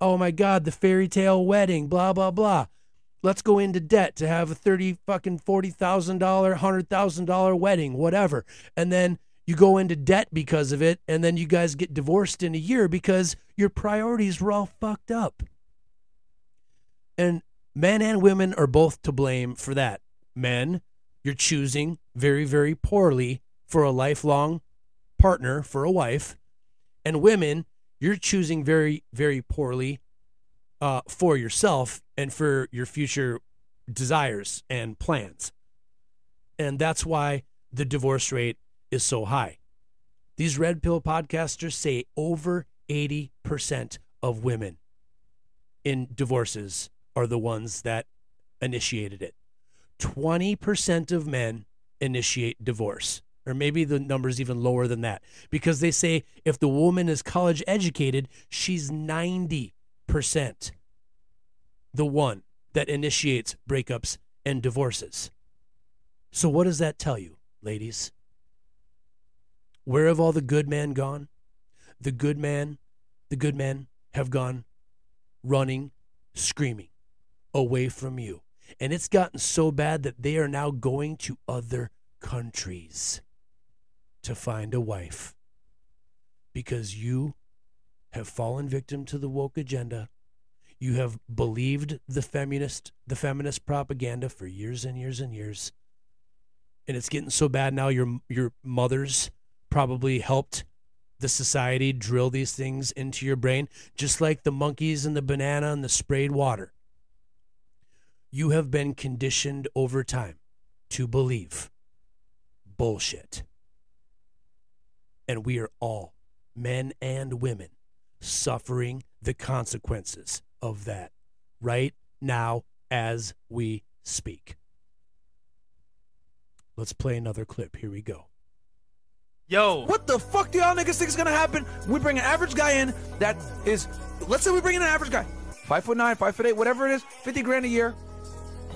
Oh my God, the fairy tale wedding, blah, blah, blah let's go into debt to have a thirty fucking forty thousand dollar, hundred thousand dollar wedding, whatever, and then you go into debt because of it, and then you guys get divorced in a year because your priorities were all fucked up. And men and women are both to blame for that. Men, you're choosing very, very poorly for a lifelong partner, for a wife. And women, you're choosing very, very poorly uh, for yourself and for your future desires and plans. And that's why the divorce rate is so high. These red pill podcasters say over 80% of women in divorces are the ones that initiated it. 20% of men initiate divorce, or maybe the number's even lower than that, because they say if the woman is college educated, she's 90% the one that initiates breakups and divorces. So, what does that tell you, ladies? Where have all the good men gone? The good man, the good men have gone running, screaming away from you. And it's gotten so bad that they are now going to other countries to find a wife because you have fallen victim to the woke agenda you have believed the feminist the feminist propaganda for years and years and years. And it's getting so bad now your your mothers probably helped the society drill these things into your brain just like the monkeys and the banana and the sprayed water. You have been conditioned over time to believe bullshit. And we are all, men and women, suffering the consequences of that right now as we speak. Let's play another clip. Here we go. Yo. What the fuck do y'all niggas think is gonna happen? We bring an average guy in that is, let's say we bring in an average guy, five foot nine, five foot eight, whatever it is, 50 grand a year,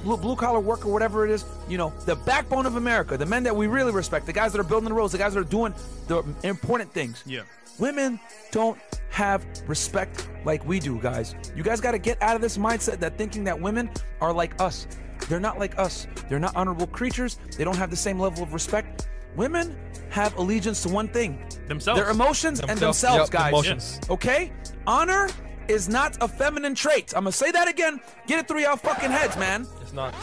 blue, blue collar worker, whatever it is, you know, the backbone of America, the men that we really respect, the guys that are building the roads, the guys that are doing the important things. Yeah. Women don't have respect like we do, guys. You guys got to get out of this mindset that thinking that women are like us. They're not like us. They're not honorable creatures. They don't have the same level of respect. Women have allegiance to one thing Themselves. their emotions and Themselves. themselves, Yep, guys. emotions. Okay? Honor is not a feminine trait. I'm gonna say that again. Get it through y'all fucking heads, man. It's not.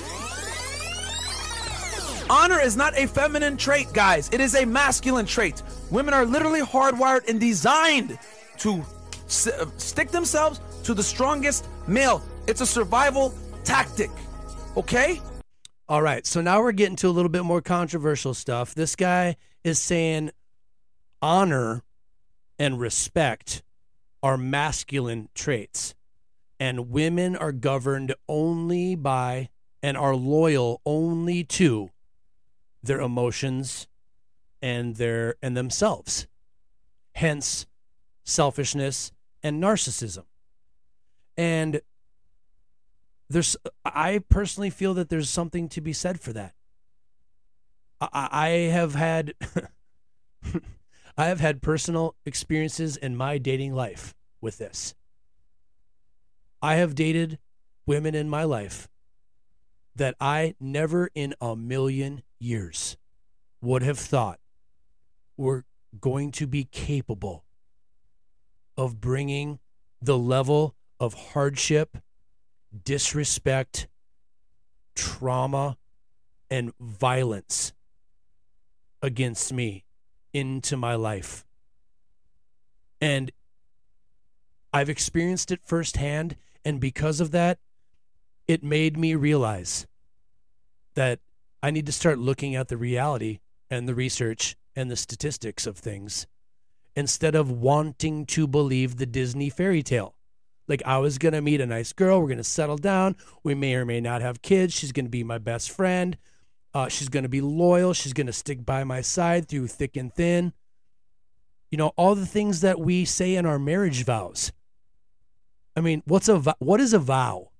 Honor is not a feminine trait, guys. It is a masculine trait. Women are literally hardwired and designed to s- uh, stick themselves to the strongest male. It's a survival tactic. Okay? All right, so now we're getting to a little bit more controversial stuff. This guy is saying honor and respect are masculine traits, and women are governed only by and are loyal only to their emotions and their and themselves. Hence selfishness and narcissism. And there's I personally feel that there's something to be said for that. I, I have had I have had personal experiences in my dating life with this. I have dated women in my life that I never in a million years would have thought were going to be capable of bringing the level of hardship, disrespect, trauma, and violence against me into my life. And I've experienced it firsthand. And because of that, it made me realize that I need to start looking at the reality and the research and the statistics of things instead of wanting to believe the Disney fairy tale. Like I was going to meet a nice girl, we're going to settle down, we may or may not have kids, she's going to be my best friend. Uh, she's going to be loyal, she's going to stick by my side through thick and thin. You know, all the things that we say in our marriage vows. I mean, what's a what is a vow?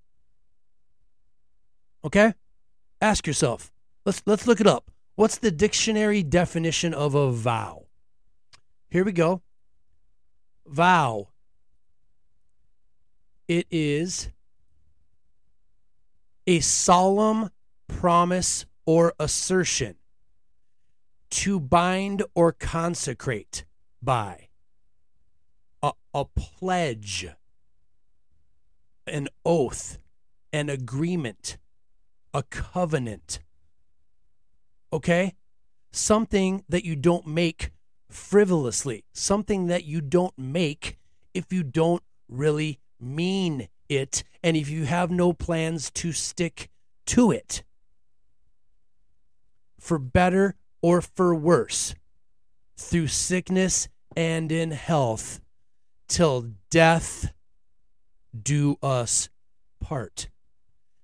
Okay? Ask yourself. Let's let's look it up. What's the dictionary definition of a vow? Here we go. Vow. It is a solemn promise or assertion to bind or consecrate by a, a pledge, an oath, an agreement, a covenant. Okay? Something that you don't make frivolously, something that you don't make if you don't really mean it and if you have no plans to stick to it. For better or for worse, through sickness and in health, till death do us part.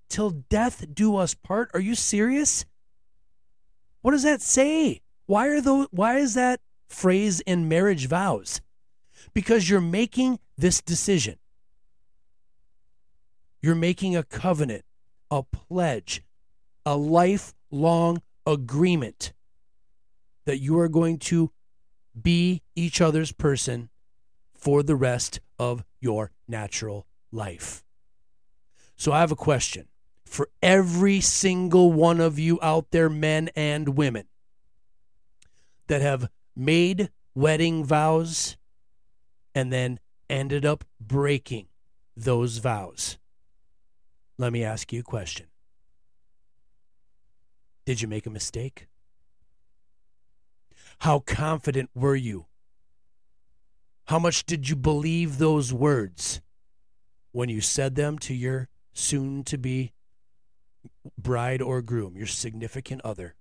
Till death do us part? Are you serious? What does that say? Why are those why is that phrase in marriage vows? Because you're making this decision. You're making a covenant, a pledge, a lifelong agreement that you are going to be each other's person for the rest of your natural life. So I have a question for every single one of you out there, men and women, that have made wedding vows and then ended up breaking those vows. Let me ask you a question Did you make a mistake? How confident were you? How much did you believe those words when you said them to your soon to be bride or groom, your significant other?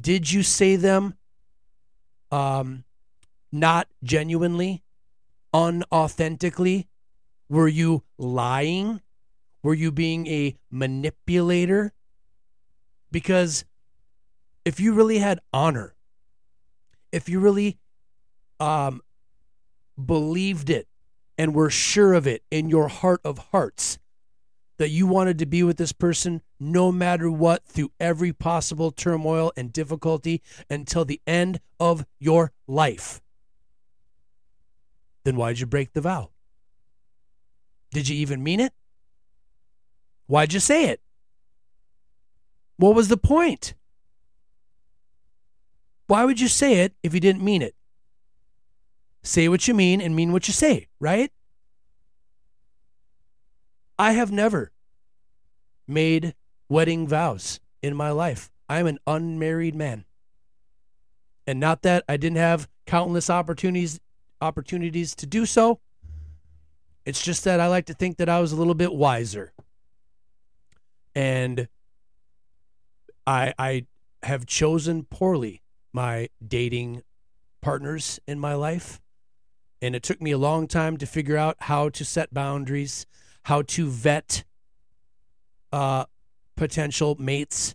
Did you say them um, not genuinely, unauthentically? Were you lying? Were you being a manipulator? Because if you really had honor, if you really um, believed it and were sure of it in your heart of hearts, that you wanted to be with this person no matter what through every possible turmoil and difficulty until the end of your life, then why'd you break the vow? Did you even mean it? Why'd you say it? What was the point? Why would you say it if you didn't mean it? Say what you mean and mean what you say, right? I have never made wedding vows in my life. I'm an unmarried man. And not that I didn't have countless opportunities opportunities to do so. It's just that I like to think that I was a little bit wiser. And I I have chosen poorly my dating partners in my life. And it took me a long time to figure out how to set boundaries, how to vet uh, potential mates,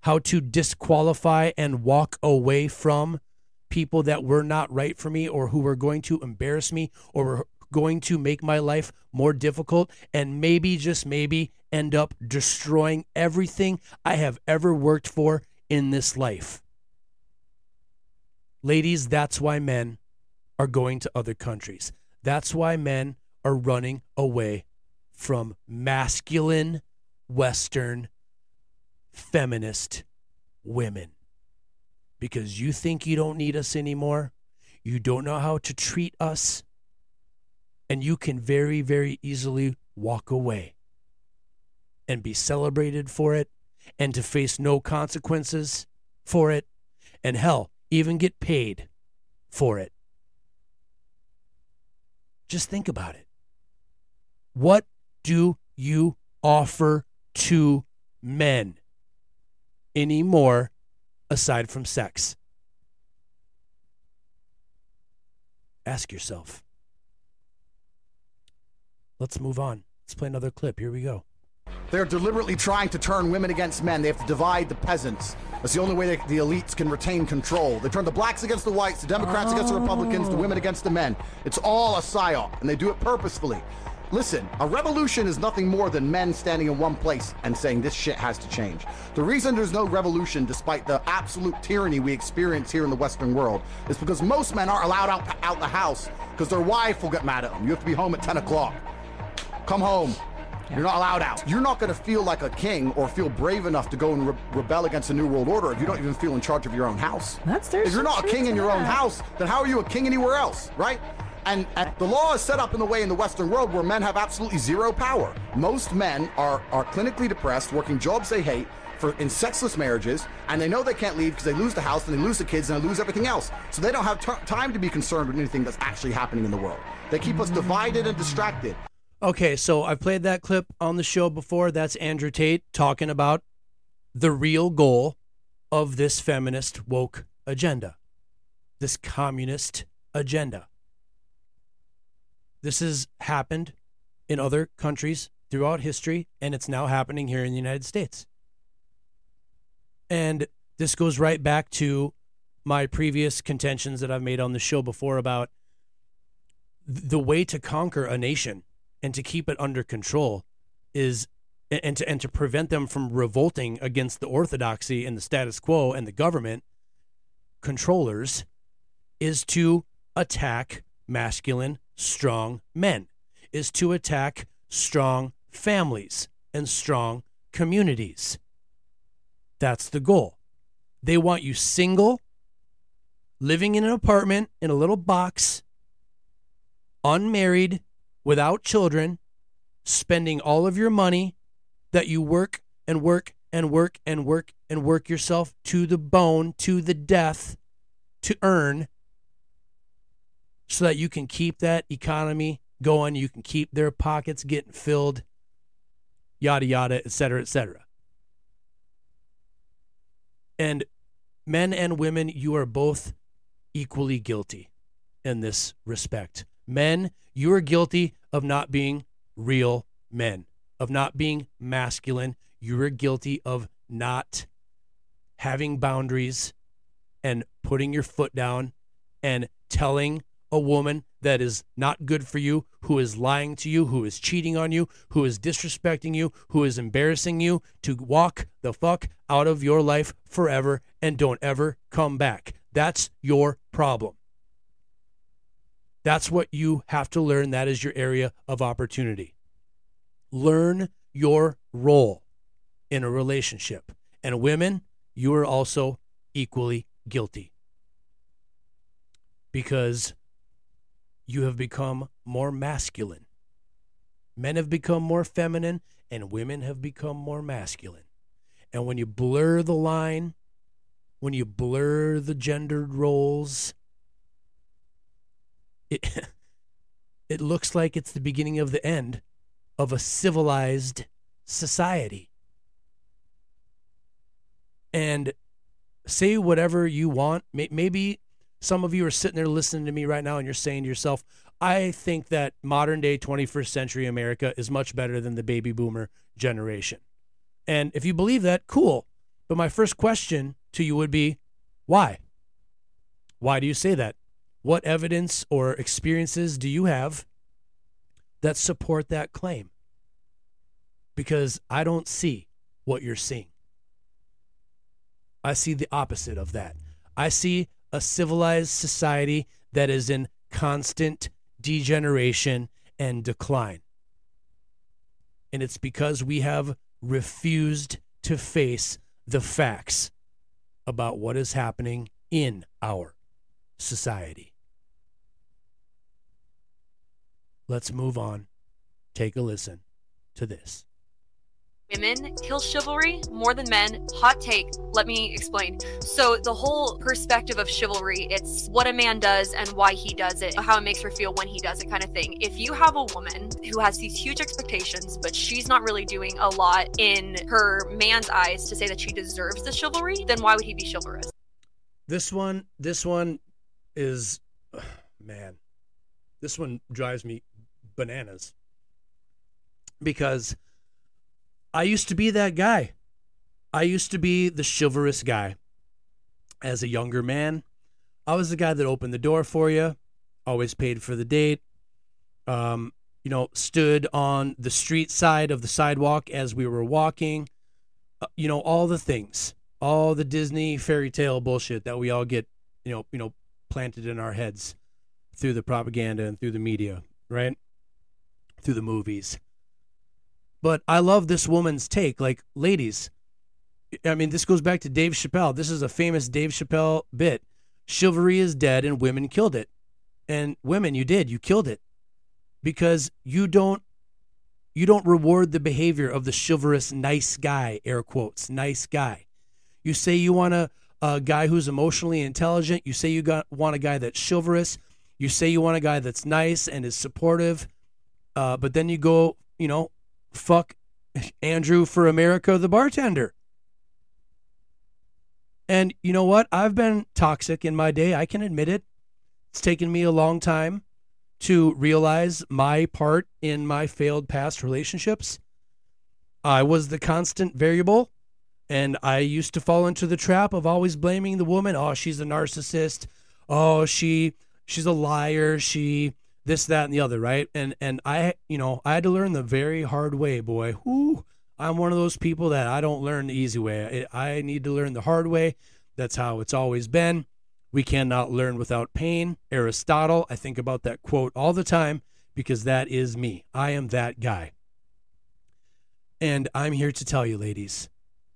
how to disqualify and walk away from people that were not right for me or who were going to embarrass me or were going to make my life more difficult and maybe, just maybe, end up destroying everything I have ever worked for in this life. Ladies, that's why men are going to other countries. That's why men are running away from masculine, Western, feminist women. Because you think you don't need us anymore. You don't know how to treat us. And you can very, very easily walk away and be celebrated for it and to face no consequences for it. And hell, even get paid for it. Just think about it. What do you offer to men anymore aside from sex? Ask yourself. Let's move on. Let's play another clip. Here we go. They're deliberately trying to turn women against men. They have to divide the peasants. That's the only way they, the elites can retain control. They turn the blacks against the whites, the Democrats against the Republicans, the women against the men. It's all a psyop, and they do it purposefully. Listen, a revolution is nothing more than men standing in one place and saying this shit has to change. The reason there's no revolution, despite the absolute tyranny we experience here in the Western world, is because most men aren't allowed out, out the house because their wife will get mad at them. You have to be home at 10 o'clock. Come home. You're not allowed out. You're not going to feel like a king or feel brave enough to go and re- rebel against a new world order if you don't even feel in charge of your own house. That's there's If you're not a king in your own house, then how are you a king anywhere else, right? And, and the law is set up in the way in the Western world where men have absolutely zero power. Most men are, are clinically depressed, working jobs they hate, for in sexless marriages, and they know they can't leave because they lose the house and they lose the kids and they lose everything else. So they don't have t- time to be concerned with anything that's actually happening in the world. They keep us divided and distracted. Okay, so I've played that clip on the show before. That's Andrew Tate talking about the real goal of this feminist woke agenda, this communist agenda. This has happened in other countries throughout history, and it's now happening here in the United States. And this goes right back to my previous contentions that I've made on the show before about the way to conquer a nation and to keep it under control is and to and to prevent them from revolting against the orthodoxy and the status quo and the government controllers is to attack masculine strong men is to attack strong families and strong communities. That's the goal. They want you single living in an apartment in a little box unmarried without children, spending all of your money that you work and work and work and work and work yourself to the bone, to the death to earn so that you can keep that economy going, you can keep their pockets getting filled, yada yada, et cetera, et cetera. And men and women, you are both equally guilty in this respect. Men, you are guilty of not being real men, of not being masculine. You are guilty of not having boundaries and putting your foot down and telling a woman that is not good for you, who is lying to you, who is cheating on you, who is disrespecting you, who is embarrassing you, to walk the fuck out of your life forever and don't ever come back. That's your problem. That's what you have to learn. That is your area of opportunity. Learn your role in a relationship And women, you are also equally guilty because you have become more masculine. Men have become more feminine, and women have become more masculine. And when you blur the line, when you blur the gendered roles, it, it looks like it's the beginning of the end of a civilized society. And say whatever you want. Maybe some of you are sitting there listening to me right now and you're saying to yourself, I think that modern day 21st century America is much better than the baby boomer generation. And if you believe that, cool. But my first question to you would be why? Why do you say that? What evidence or experiences do you have that support that claim? Because I don't see what you're seeing. I see the opposite of that. I see a civilized society that is in constant degeneration and decline. And it's because we have refused to face the facts about what is happening in our society. Let's move on. Take a listen to this. Women kill chivalry more than men. Hot take. Let me explain. So, the whole perspective of chivalry, it's what a man does and why he does it, how it makes her feel when he does it, kind of thing. If you have a woman who has these huge expectations, but she's not really doing a lot in her man's eyes to say that she deserves the chivalry, then why would he be chivalrous? This one, this one is, man, this one drives me bananas because I used to be that guy. I used to be the chivalrous guy. As a younger man, I was the guy that opened the door for you, always paid for the date, um, you know, stood on the street side of the sidewalk as we were walking, uh, you know, all the things, all the Disney fairy tale bullshit that we all get, you know, you know, planted in our heads through the propaganda and through the media, right? Through the movies. But I love this woman's take. Like, ladies, I mean, this goes back to Dave Chappelle. This is a famous Dave Chappelle bit. Chivalry is dead and women killed it. And women, you did. You killed it. Because you don't you don't reward the behavior of the chivalrous nice guy, air quotes, nice guy. You say you want a, a guy who's emotionally intelligent. You say you got, want a guy that's chivalrous. You say you want a guy that's nice and is supportive. Uh, but then you go, you know, fuck Andrew for America, the bartender. And you know what? I've been toxic in my day. I can admit it. It's taken me a long time to realize my part in my failed past relationships. I was the constant variable, and I used to fall into the trap of always blaming the woman. Oh, she's a narcissist. Oh, she she's a liar. She this, that, and the other, right? And and I, you know, I had to learn the very hard way, boy. Whoo, I'm one of those people that I don't learn the easy way. I, I need to learn the hard way. That's how it's always been. We cannot learn without pain. Aristotle, I think about that quote all the time because that is me. I am that guy. And I'm here to tell you, ladies,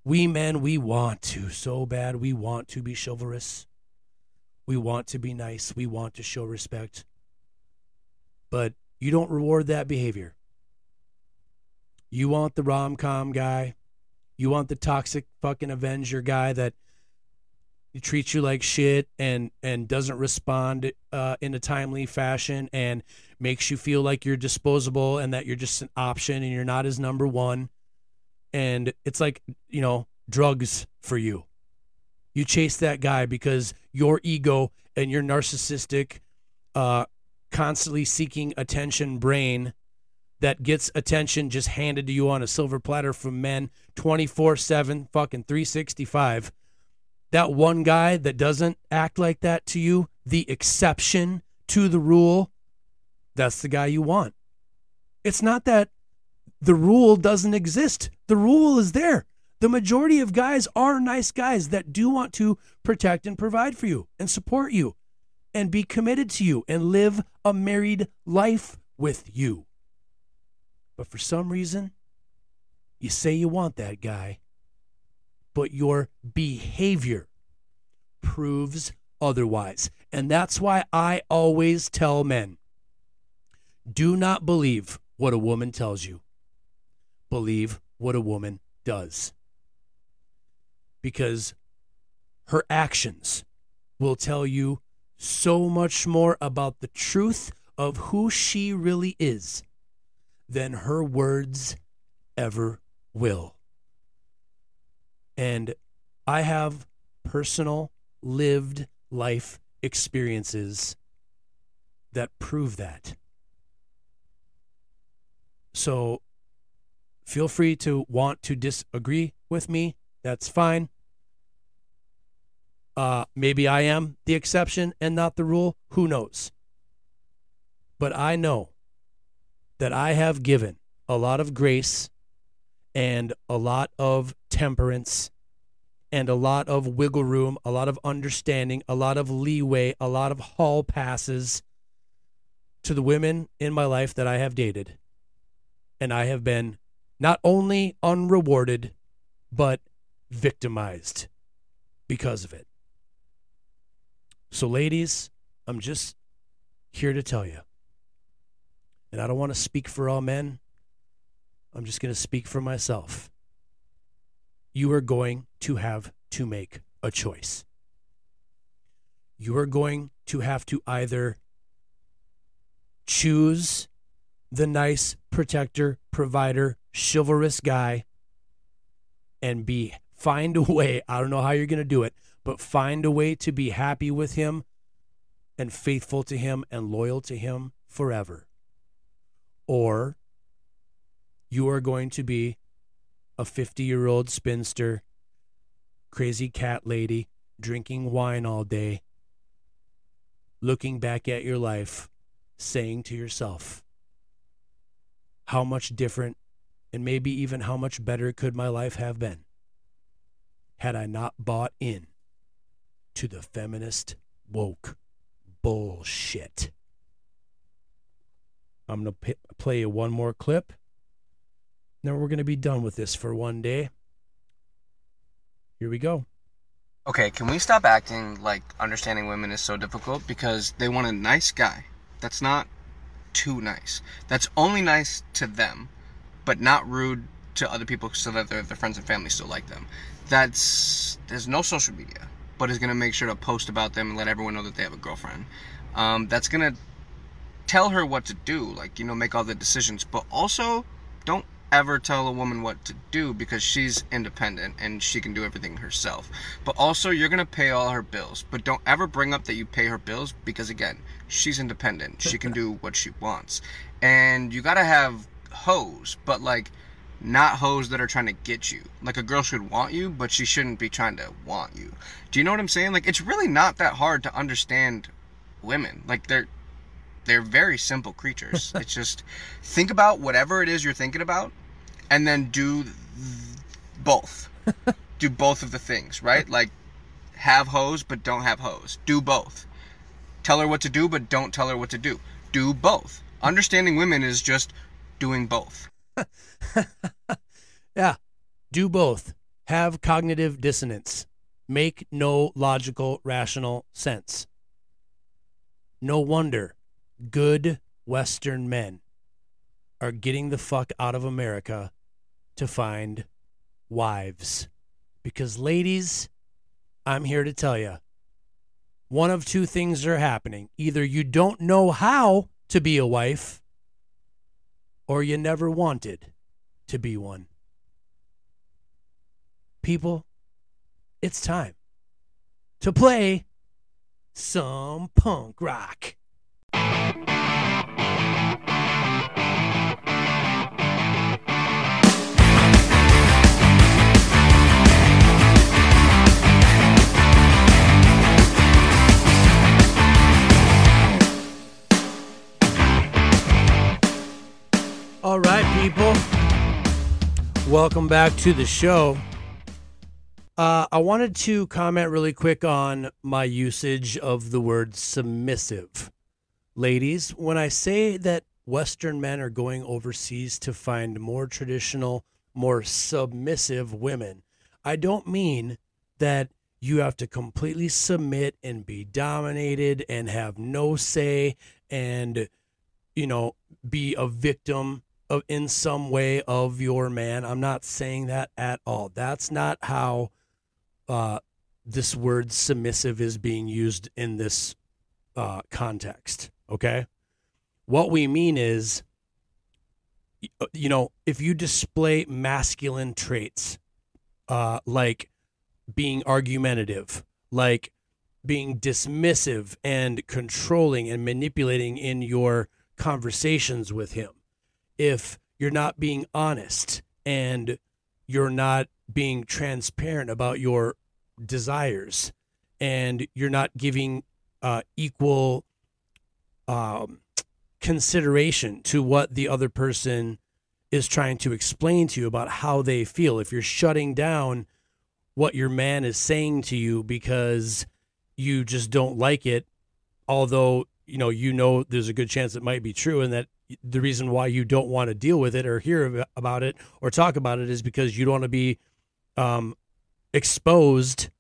we men, we want to so bad. We want to be chivalrous. We want to be nice. We want to show respect but you don't reward that behavior. You want the rom com guy. You want the toxic fucking Avenger guy that treats you like shit and and doesn't respond uh, in a timely fashion and makes you feel like you're disposable and that you're just an option and you're not his number one. And it's like you know drugs for you. You chase that guy because your ego and your narcissistic uh, constantly seeking attention brain that gets attention just handed to you on a silver platter from men 24 7, fucking 365. That one guy that doesn't act like that to you, the exception to the rule, that's the guy you want. It's not that the rule doesn't exist, the rule is there. The majority of guys are nice guys that do want to protect and provide for you and support you and be committed to you and live a married life with you. But for some reason, you say you want that guy, but your behavior proves otherwise. And that's why I always tell men do not believe what a woman tells you, believe what a woman does. Because her actions will tell you so much more about the truth of who she really is than her words ever will. And I have personal lived life experiences that prove that. So feel free to want to disagree with me. That's fine. Uh, maybe I am the exception and not the rule. Who knows? But I know that I have given a lot of grace and a lot of temperance and a lot of wiggle room, a lot of understanding, a lot of leeway, a lot of hall passes to the women in my life that I have dated. And I have been not only unrewarded, but victimized because of it. So, ladies, I'm just here to tell you, and I don't want to speak for all men, I'm just going to speak for myself. You are going to have to make a choice. You are going to have to either choose the nice protector, provider, chivalrous guy and be find a way, I don't know how you're going to do it, but find a way to be happy with him and faithful to him and loyal to him forever. Or you are going to be a 50 year old spinster, crazy cat lady, drinking wine all day, looking back at your life, saying to yourself, how much different and maybe even how much better could my life have been had I not bought in to the feminist woke bullshit. I'm going to play you one more clip. Then we're going to be done with this for one day. Here we go. Okay, can we stop acting like understanding women is so difficult because they want a nice guy that's not too nice. That's only nice to them, but not rude to other people so that their, their friends and family still like them. That's there's no social media, but is gonna make sure to post about them and let everyone know that they have a girlfriend. Um, that's gonna tell her what to do, like you know, make all the decisions, but also don't ever tell a woman what to do because she's independent and she can do everything herself. But also, you're gonna pay all her bills. But don't ever bring up that you pay her bills because, again, she's independent. She can do what she wants. And you gotta have hoes, but like, not hoes that are trying to get you. Like, a girl should want you, but she shouldn't be trying to want you. Do you know what I'm saying? Like, it's really not that hard to understand women. Like, they're they're very simple creatures. it's just think about whatever it is you're thinking about and then do both. do both of the things, right? Like have hoes but don't have hoes. Do both. Tell her what to do but don't tell her what to do. Do both. Understanding women is just doing both. yeah. Do both. Have cognitive dissonance. Make no logical, rational sense. No wonder good Western men are getting the fuck out of America to find wives. Because, ladies, I'm here to tell you one of two things are happening. Either you don't know how to be a wife, or you never wanted to be one. People, it's time to play some punk rock. All right, people. Welcome back to the show. Uh, I wanted to comment really quick on my usage of the word submissive. Ladies, when I say that Western men are going overseas to find more traditional, more submissive women, I don't mean that you have to completely submit and be dominated and have no say and you know be a victim in some way of your man. I'm not saying that at all. That's not how uh, this word submissive is being used in this uh, context. Okay. What we mean is, you know, if you display masculine traits, uh, like being argumentative, like being dismissive and controlling and manipulating in your conversations with him, if you're not being honest and you're not being transparent about your desires and you're not giving uh, equal um, consideration to what the other person is trying to explain to you about how they feel. If you're shutting down what your man is saying to you because you just don't like it, although you know you know there's a good chance it might be true, and that the reason why you don't want to deal with it or hear about it or talk about it is because you don't want to be um, exposed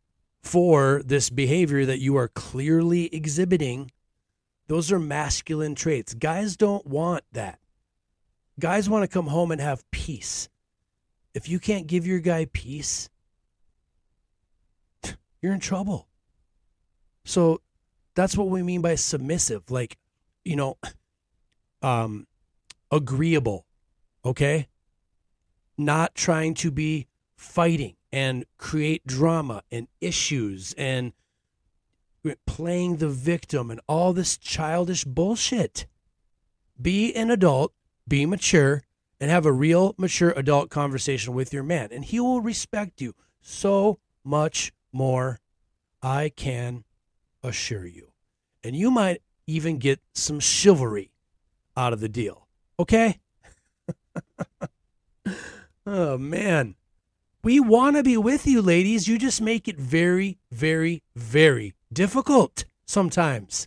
for this behavior that you are clearly exhibiting. Those are masculine traits. Guys don't want that. Guys want to come home and have peace. If you can't give your guy peace, you're in trouble. So that's what we mean by submissive. Like, you know, um, agreeable, okay? Not trying to be fighting and create drama and issues and playing the victim and all this childish bullshit. Be an adult, be mature, and have a real mature adult conversation with your man, and he will respect you so much more. I can assure you. And you might even get some chivalry out of the deal. Okay? oh, man. We want to be with you, ladies. You just make it very, very, very difficult sometimes.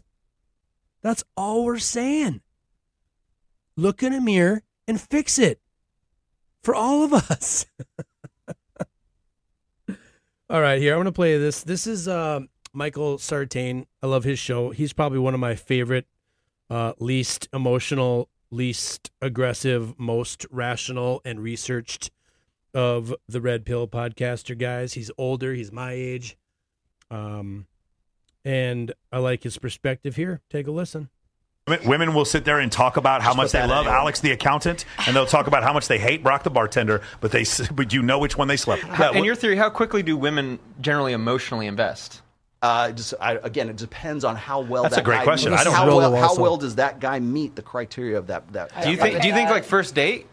That's all we're saying. Look in a mirror and fix it for all of us. all right, here, I'm going to play this. This is uh, Michael Sartain. I love his show. He's probably one of my favorite, uh, least emotional, least aggressive, most rational and researched of the Red Pill podcaster guys. He's older, he's my age. Um, and I like his perspective here. Take a listen. Women- Women will sit there and talk about how Just much they love in. Alex the accountant, and they'll talk about how much they hate Brock the bartender. But they, but you know which one they slept. How- in your theory, how quickly do women generally emotionally invest? Uh, just I, again, it depends on how well. That's that a great guy question. meets- I don't how know. well, how well does that guy meet the criteria of that? That Do you think? Do you think like first date?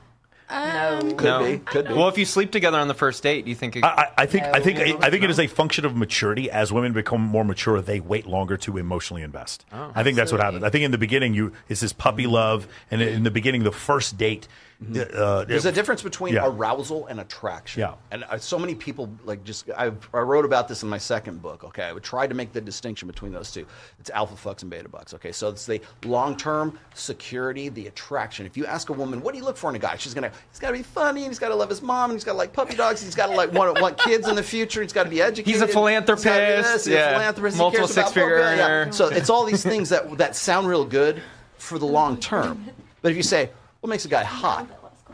Could no. be, could be. Well, if you sleep together on the first date, do you think? It, I, I- I think I think I think it is a function of maturity. As women become more mature, they wait longer to emotionally invest. Oh. I think that's what happens. I think in the beginning, you it's this puppy love, and in the beginning, the first date. Uh, There's a difference between yeah. arousal and attraction. Yeah. And uh, so many people like just I, I wrote about this in my second book. Okay, I would try to make the distinction between those two. It's alpha fucks and beta bucks. Okay, so it's the long term security, the attraction. If you ask a woman, what do you look for in a guy? She's gonna he's got to be funny and he's got to love his mom and he's got to like puppy dogs. He's got to like want want kids in the future. He's got to be educated. He's a He's gotta be philanthropist, this, he's a yeah. philanthropist. he Multiple cares about six-figure football, yeah. earner. So it's all these things that that sound real good for the long term. But if you say what makes a guy hot?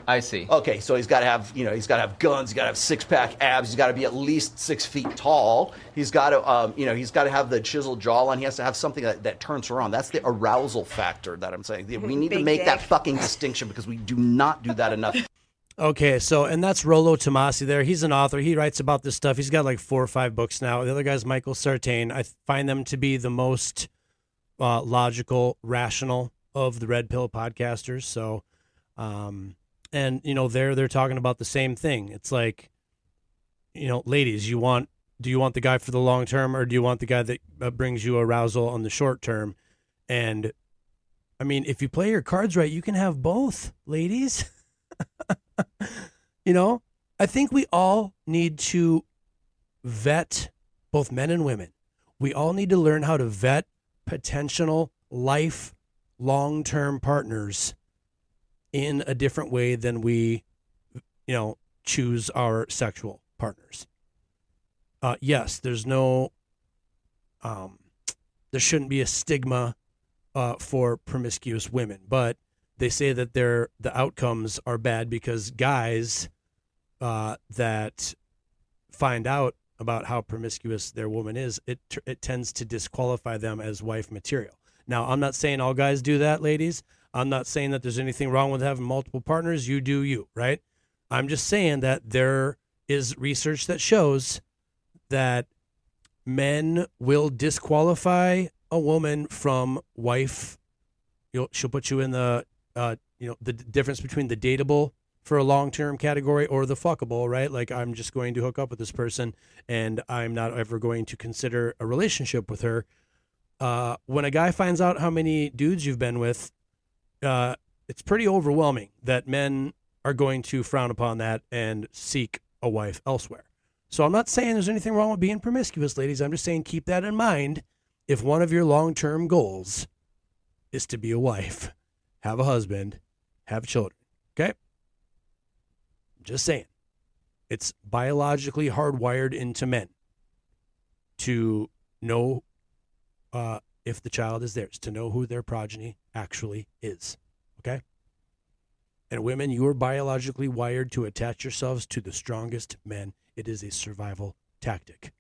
I see. Okay, so he's got to have, you know, he's got to have guns. He's got to have six pack abs. He's got to be at least six feet tall. He's got to, um, you know, he's got to have the chiseled jawline. He has to have something that, that turns her on. That's the arousal factor that I'm saying. We need to Big make that fucking distinction because we do not do that enough. Okay, so and that's Rollo Tomassi there. He's an author. He writes about this stuff. He's got like four or five books now. The other guy's Michael Sartain. I find them to be the most uh, logical, rational of the Red Pill podcasters. So, um, and you know, they're they're talking about the same thing. It's like, you know, ladies, you want do you want the guy for the long term or do you want the guy that uh, brings you arousal on the short term? And I mean, if you play your cards right, you can have both, ladies. you know, I think we all need to vet both men and women. We all need to learn how to vet potential life long term partners in a different way than we, you know, choose our sexual partners. uh, yes, there's no, um, there shouldn't be a stigma uh, for promiscuous women, but they say that their the outcomes are bad because guys uh, that find out about how promiscuous their woman is, it it tends to disqualify them as wife material. Now, I'm not saying all guys do that, ladies. I'm not saying that there's anything wrong with having multiple partners. You do you, right? I'm just saying that there is research that shows that men will disqualify a woman from wife. You'll, she'll put you in the, uh, you know, the difference between the dateable for a long term category or the fuckable, right? Like I'm just going to hook up with this person and I'm not ever going to consider a relationship with her. Uh, when a guy finds out how many dudes you've been with, uh, it's pretty overwhelming that men are going to frown upon that and seek a wife elsewhere. So I'm not saying there's anything wrong with being promiscuous, ladies. I'm just saying keep that in mind if one of your long term goals is to be a wife, have a husband, have children. Okay? Just saying. It's biologically hardwired into men to know uh, if the child is theirs, to know who their progeny actually is. Okay? And women, you are biologically wired to attach yourselves to the strongest men. It is a survival tactic.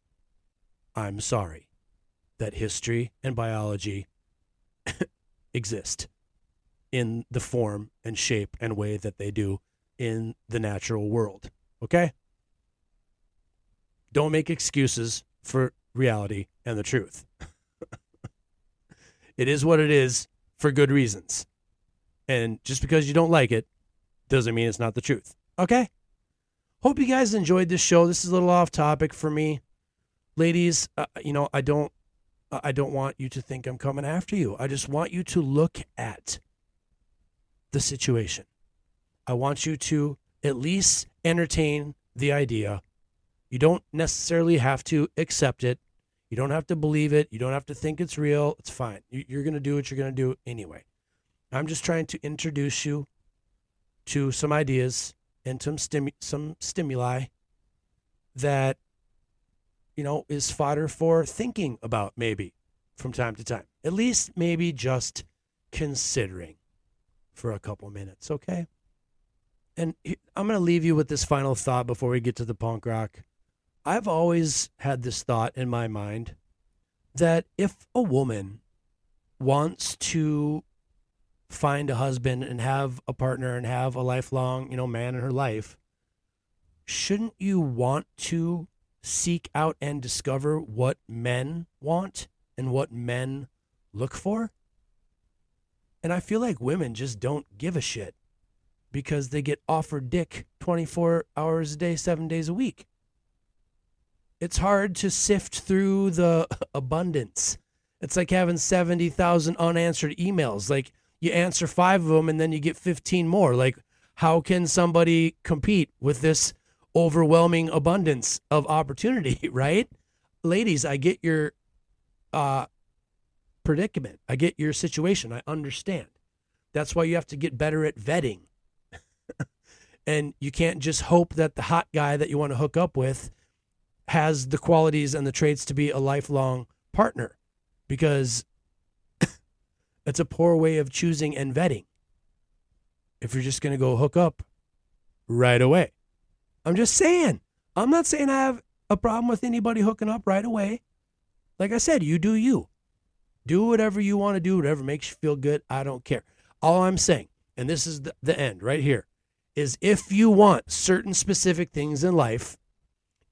I'm sorry that history and biology exist in the form and shape and way that they do in the natural world. Okay? Don't make excuses for reality and the truth. it is what it is for good reasons. And just because you don't like it doesn't mean it's not the truth. Okay? Hope you guys enjoyed this show. This is a little off topic for me. Ladies, uh, you know, I don't I don't want you to think I'm coming after you. I just want you to look at the situation. I want you to at least entertain the idea. You don't necessarily have to accept it. You don't have to believe it. You don't have to think it's real. It's fine. You- You're going to do what you're going to do anyway. I'm just trying to introduce you to some ideas and some stimu- some stimuli that you know is fodder for thinking about maybe from time to time. At least maybe just considering for a couple minutes, okay? And I'm going to leave you with this final thought before we get to the punk rock. I've always had this thought in my mind that if a woman wants to find a husband and have a partner and have a lifelong, you know, man in her life, shouldn't you want to seek out and discover what men want and what men look for? And I feel like women just don't give a shit because they get offered dick 24 hours a day, 7 days a week. It's hard to sift through the abundance. It's like having 70,000 unanswered emails. Like you answer 5 of them and then you get 15 more. Like how can somebody compete with this overwhelming abundance of opportunity, right? Ladies, I get your uh predicament. I get your situation. I understand. That's why you have to get better at vetting. and you can't just hope that the hot guy that you want to hook up with has the qualities and the traits to be a lifelong partner because it's a poor way of choosing and vetting. If you're just going to go hook up right away. I'm just saying. I'm not saying I have a problem with anybody hooking up right away. Like I said, you do you. Do whatever you want to do, whatever makes you feel good. I don't care. All I'm saying, and this is the, the end right here, is if you want certain specific things in life,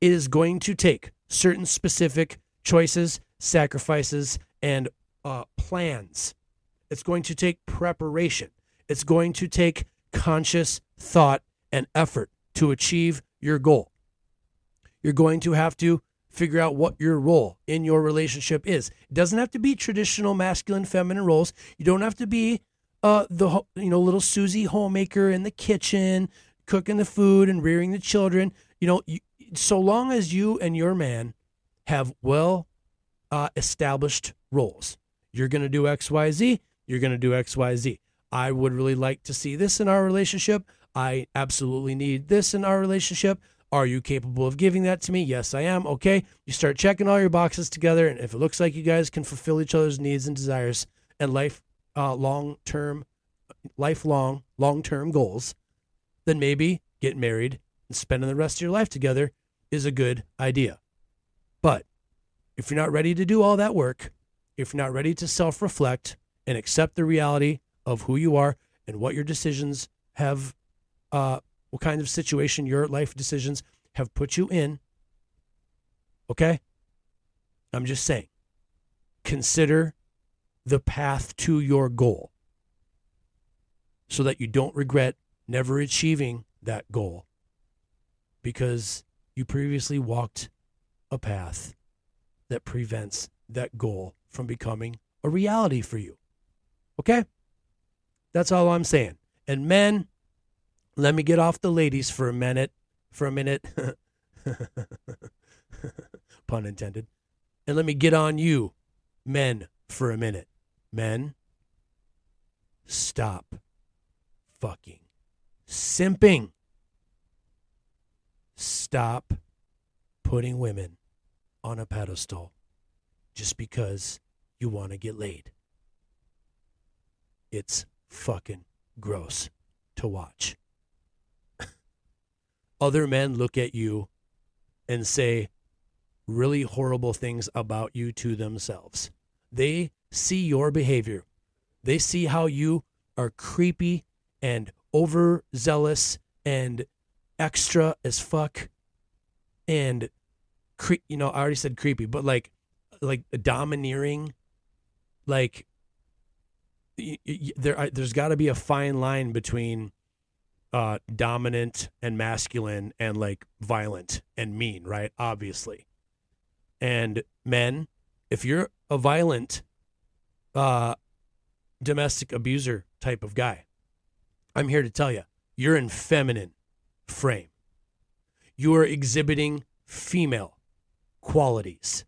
it is going to take certain specific choices, sacrifices, and uh, plans. It's going to take preparation. It's going to take conscious thought and effort to achieve your goal. You're going to have to figure out what your role in your relationship is. It doesn't have to be traditional masculine feminine roles. You don't have to be uh the you know little Susie homemaker in the kitchen cooking the food and rearing the children. You know, you, so long as you and your man have well uh, established roles. You're going to do XYZ, you're going to do X, Y, Z. I would really like to see this in our relationship. I absolutely need this in our relationship. Are you capable of giving that to me? Yes, I am. Okay. You start checking all your boxes together, and if it looks like you guys can fulfill each other's needs and desires and life uh, long term, lifelong, long term goals, then maybe get married and spending the rest of your life together is a good idea. But if you're not ready to do all that work, if you're not ready to self reflect and accept the reality of who you are and what your decisions have, uh, what kind of situation your life decisions have put you in, okay? I'm just saying, consider the path to your goal so that you don't regret never achieving that goal because you previously walked a path that prevents that goal from becoming a reality for you. Okay? That's all I'm saying. And men, let me get off the ladies for a minute. For a minute. Pun intended. And let me get on you, men, for a minute. Men, stop fucking simping. Stop putting women on a pedestal just because you want to get laid. It's fucking gross to watch. Other men look at you and say really horrible things about you to themselves. They see your behavior. They see how you are creepy and overzealous and extra as fuck and cre- you know I already said creepy but like like domineering like y- y- there are, there's got to be a fine line between uh dominant and masculine and like violent and mean right? Obviously. And men if you're a violent uh domestic abuser type of guy i'm here to tell you you're in feminine frame you are exhibiting female qualities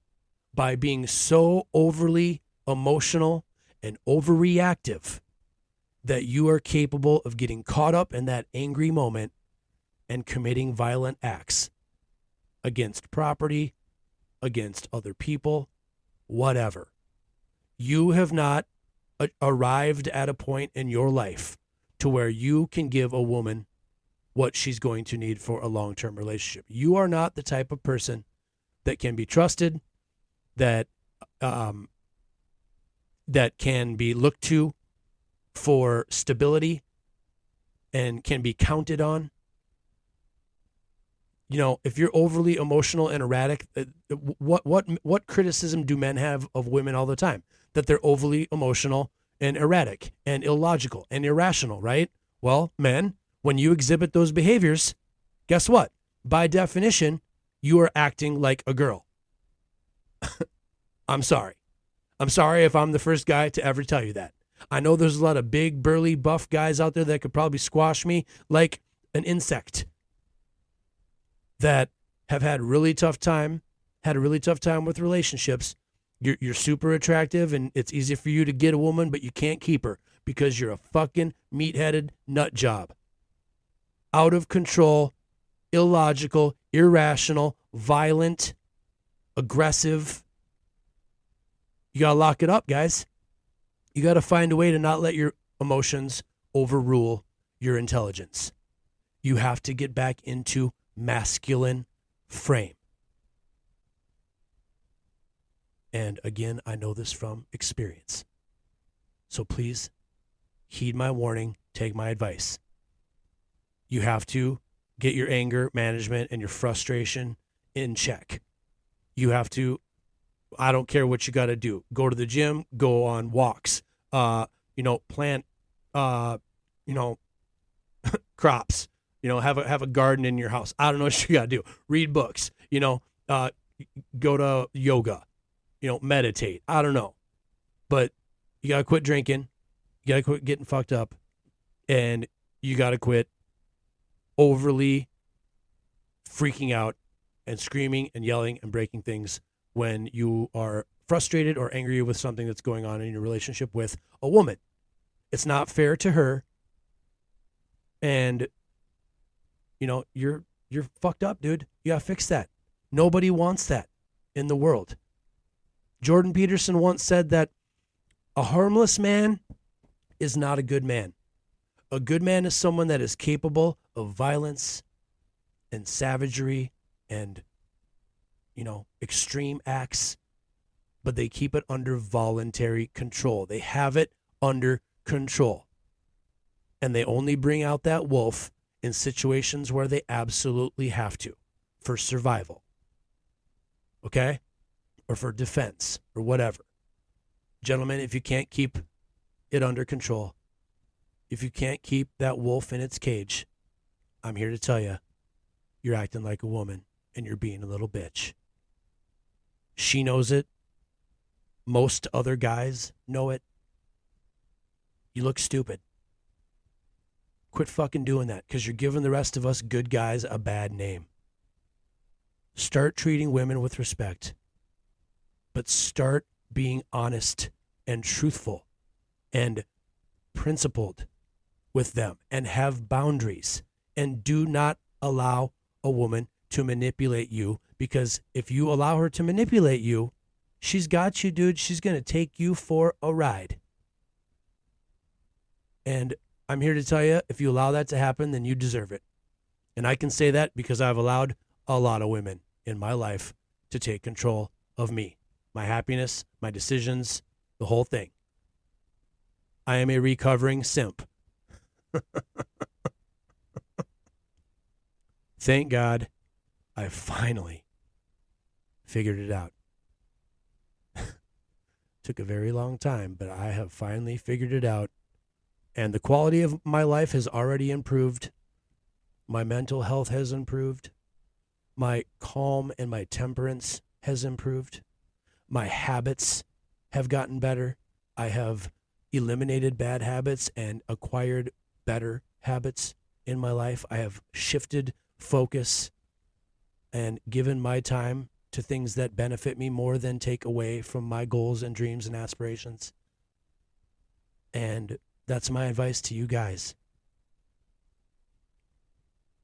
by being so overly emotional and overreactive that you are capable of getting caught up in that angry moment and committing violent acts against property, against other people, whatever. You have not a- arrived at a point in your life to where you can give a woman what she's going to need for a long term relationship. You are not the type of person that can be trusted, that um, that can be looked to for stability and can be counted on. You know, if you're overly emotional and erratic, uh, what what what criticism do men have of women all the time? That they're overly emotional and erratic and illogical and irrational, right? Well, men, when you exhibit those behaviors, guess what? By definition, you are acting like a girl. I'm sorry. I'm sorry if I'm the first guy to ever tell you that. I know there's a lot of big, burly, buff guys out there that could probably squash me like an insect that have had really tough time, had a really tough time with relationships. You're, you're super attractive and it's easy for you to get a woman, but you can't keep her because you're a fucking meat-headed nut job. Out of control, illogical, irrational, violent, aggressive. You got to lock it up, guys. You got to find a way to not let your emotions overrule your intelligence. You have to get back into masculine frame. And again, I know this from experience. So please heed my warning, take my advice. You have to get your anger management and your frustration in check. You have to I don't care what you got to do. Go to the gym, go on walks. Uh, you know, plant uh, you know, crops. You know, have a have a garden in your house. I don't know what you got to do. Read books. You know, uh, go to yoga. You know, meditate. I don't know, but you got to quit drinking. You got to quit getting fucked up, and you got to quit overly freaking out and screaming and yelling and breaking things when you are frustrated or angry with something that's going on in your relationship with a woman. It's not fair to her. And you know, you're you're fucked up, dude. You gotta fix that. Nobody wants that in the world. Jordan Peterson once said that a harmless man is not a good man. A good man is someone that is capable of violence and savagery and, you know, extreme acts, but they keep it under voluntary control. They have it under control. And they only bring out that wolf in situations where they absolutely have to for survival. Okay? Or for defense or whatever. Gentlemen, if you can't keep it under control, if you can't keep that wolf in its cage, I'm here to tell you, you're acting like a woman and you're being a little bitch. She knows it. Most other guys know it. You look stupid. Quit fucking doing that because you're giving the rest of us good guys a bad name. Start treating women with respect, but start being honest and truthful and principled with them and have boundaries and do not allow a woman to manipulate you because if you allow her to manipulate you, she's got you, dude. She's going to take you for a ride. And I'm here to tell you if you allow that to happen, then you deserve it. And I can say that because I've allowed a lot of women in my life to take control of me, my happiness, my decisions, the whole thing. I am a recovering simp. Thank God I finally figured it out. Took a very long time, but I have finally figured it out. And the quality of my life has already improved. My mental health has improved. My calm and my temperance has improved. My habits have gotten better. I have eliminated bad habits and acquired better habits in my life. I have shifted focus and given my time to things that benefit me more than take away from my goals and dreams and aspirations. And that's my advice to you guys.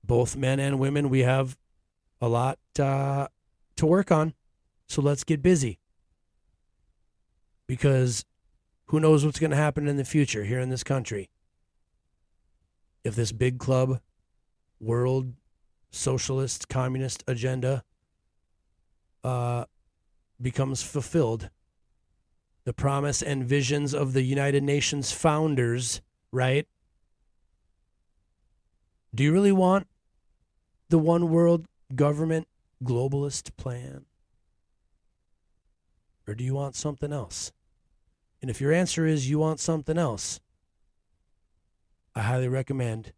Both men and women, we have a lot uh, to work on. So let's get busy. Because who knows what's going to happen in the future here in this country? If this big club, world socialist, communist agenda uh, becomes fulfilled, the promise and visions of the United Nations founders, right? Do you really want the one world government globalist plan? Or do you want something else? And if your answer is you want something else, I highly recommend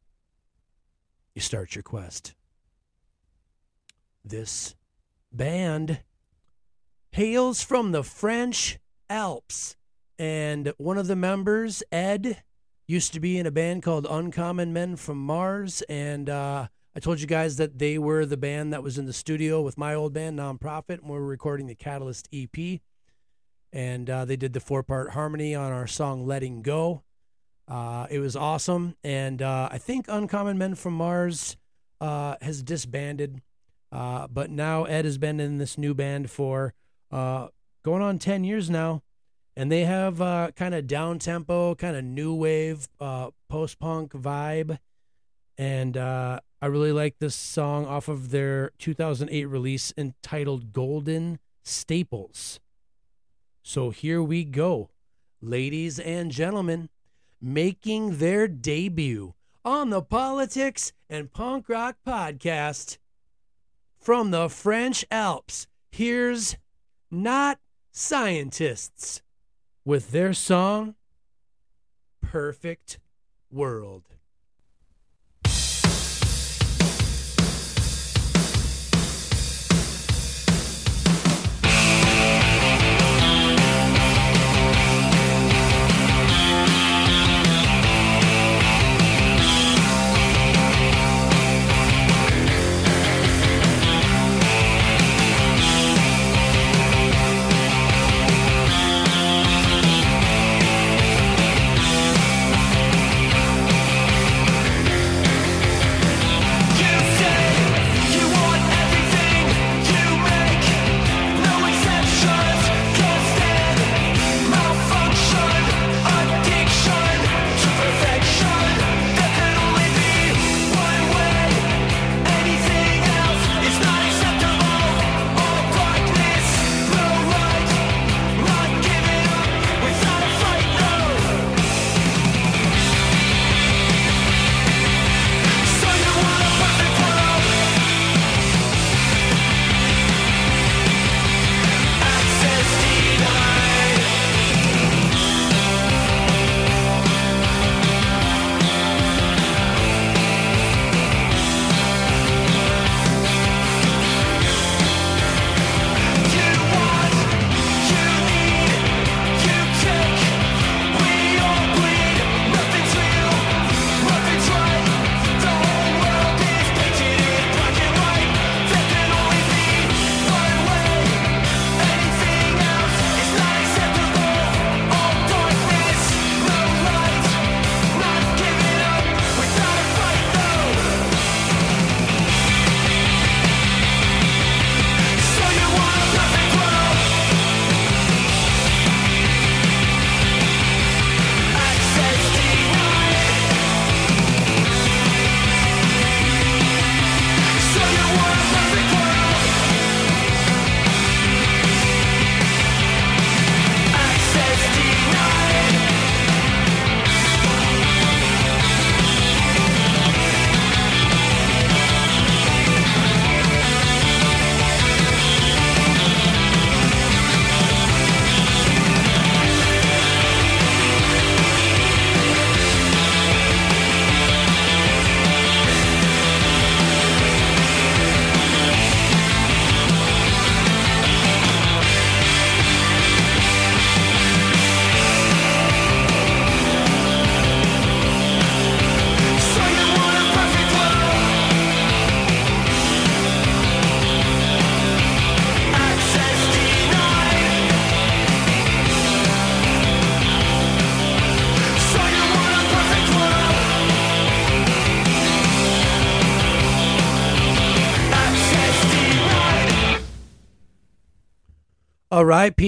you start your quest. This band hails from the French Alps, and one of the members, Ed, used to be in a band called Uncommon Men from Mars, and uh, I told you guys that they were the band that was in the studio with my old band, Nonprofit, and we were recording the Catalyst EP. And uh, they did the four part harmony on our song Letting Go. Uh, it was awesome. And uh, I think Uncommon Men from Mars uh, has disbanded. Uh, but now Ed has been in this new band for uh, going on 10 years now. And they have kind of down tempo, kind of new wave, post punk vibe. And I really like this song off of their 2008 release entitled Golden Staples. So here we go, ladies and gentlemen, making their debut on the Politics and Punk Rock Podcast from the French Alps. Here's Not Scientists with their song Perfect World.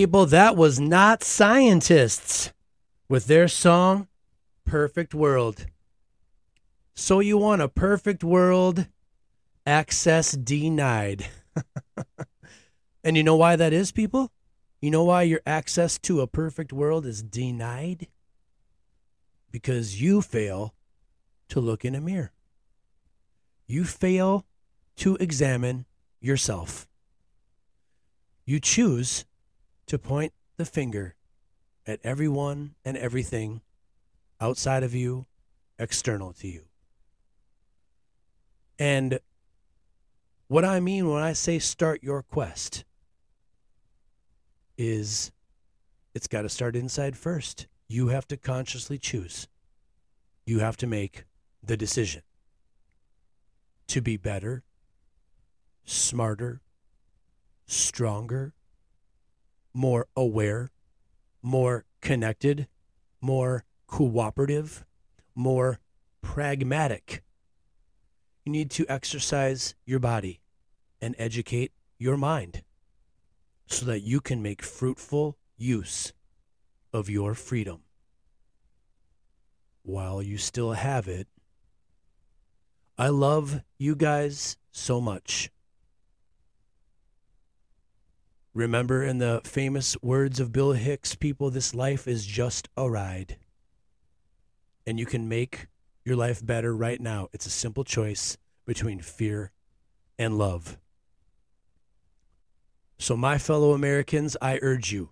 People, that was not scientists with their song Perfect World. So you want a perfect world, access denied. and you know why that is, people? You know why your access to a perfect world is denied? Because you fail to look in a mirror. You fail to examine yourself. You choose to point the finger at everyone and everything outside of you, external to you. And what I mean when I say start your quest is it's got to start inside first. You have to consciously choose. You have to make the decision to be better, smarter, stronger, more aware, more connected, more cooperative, more pragmatic. You need to exercise your body and educate your mind so that you can make fruitful use of your freedom. While you still have it, I love you guys so much. Remember, in the famous words of Bill Hicks, people, this life is just a ride. And you can make your life better right now. It's a simple choice between fear and love. So, my fellow Americans, I urge you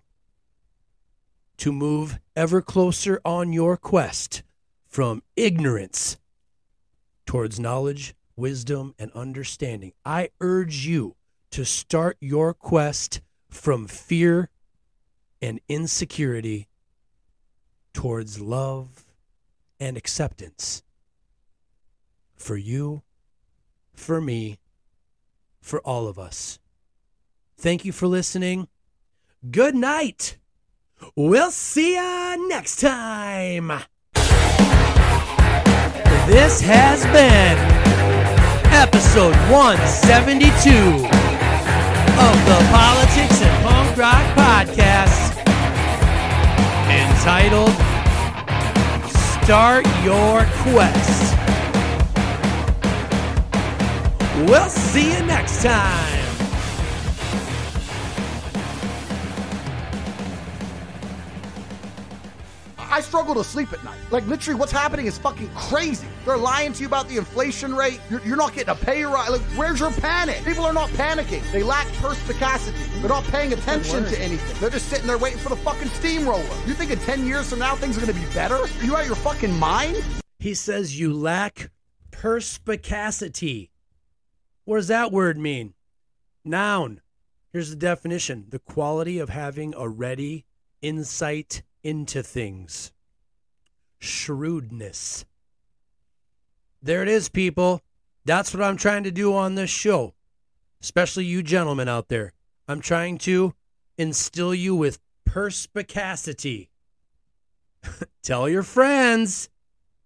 to move ever closer on your quest from ignorance towards knowledge, wisdom, and understanding. I urge you to start your quest from fear and insecurity towards love and acceptance for you, for me, for all of us. Thank you for listening. Good night. We'll see ya next time. This has been episode 172 of the Politics and Punk Rock Podcast entitled Start Your Quest. We'll see you next time. I struggle to sleep at night. Like literally, what's happening is fucking crazy. They're lying to you about the inflation rate. You're, you're not getting a pay rise. Like, where's your panic? People are not panicking. They lack perspicacity. They're not paying attention to anything. They're just sitting there waiting for the fucking steamroller. You think in ten years from now things are gonna be better? Are you out of your fucking mind? He says you lack perspicacity. What does that word mean? Noun. Here's the definition the quality of having a ready insight into things. Shrewdness. There it is, people. That's what I'm trying to do on this show, especially you gentlemen out there. I'm trying to instill you with perspicacity. Tell your friends.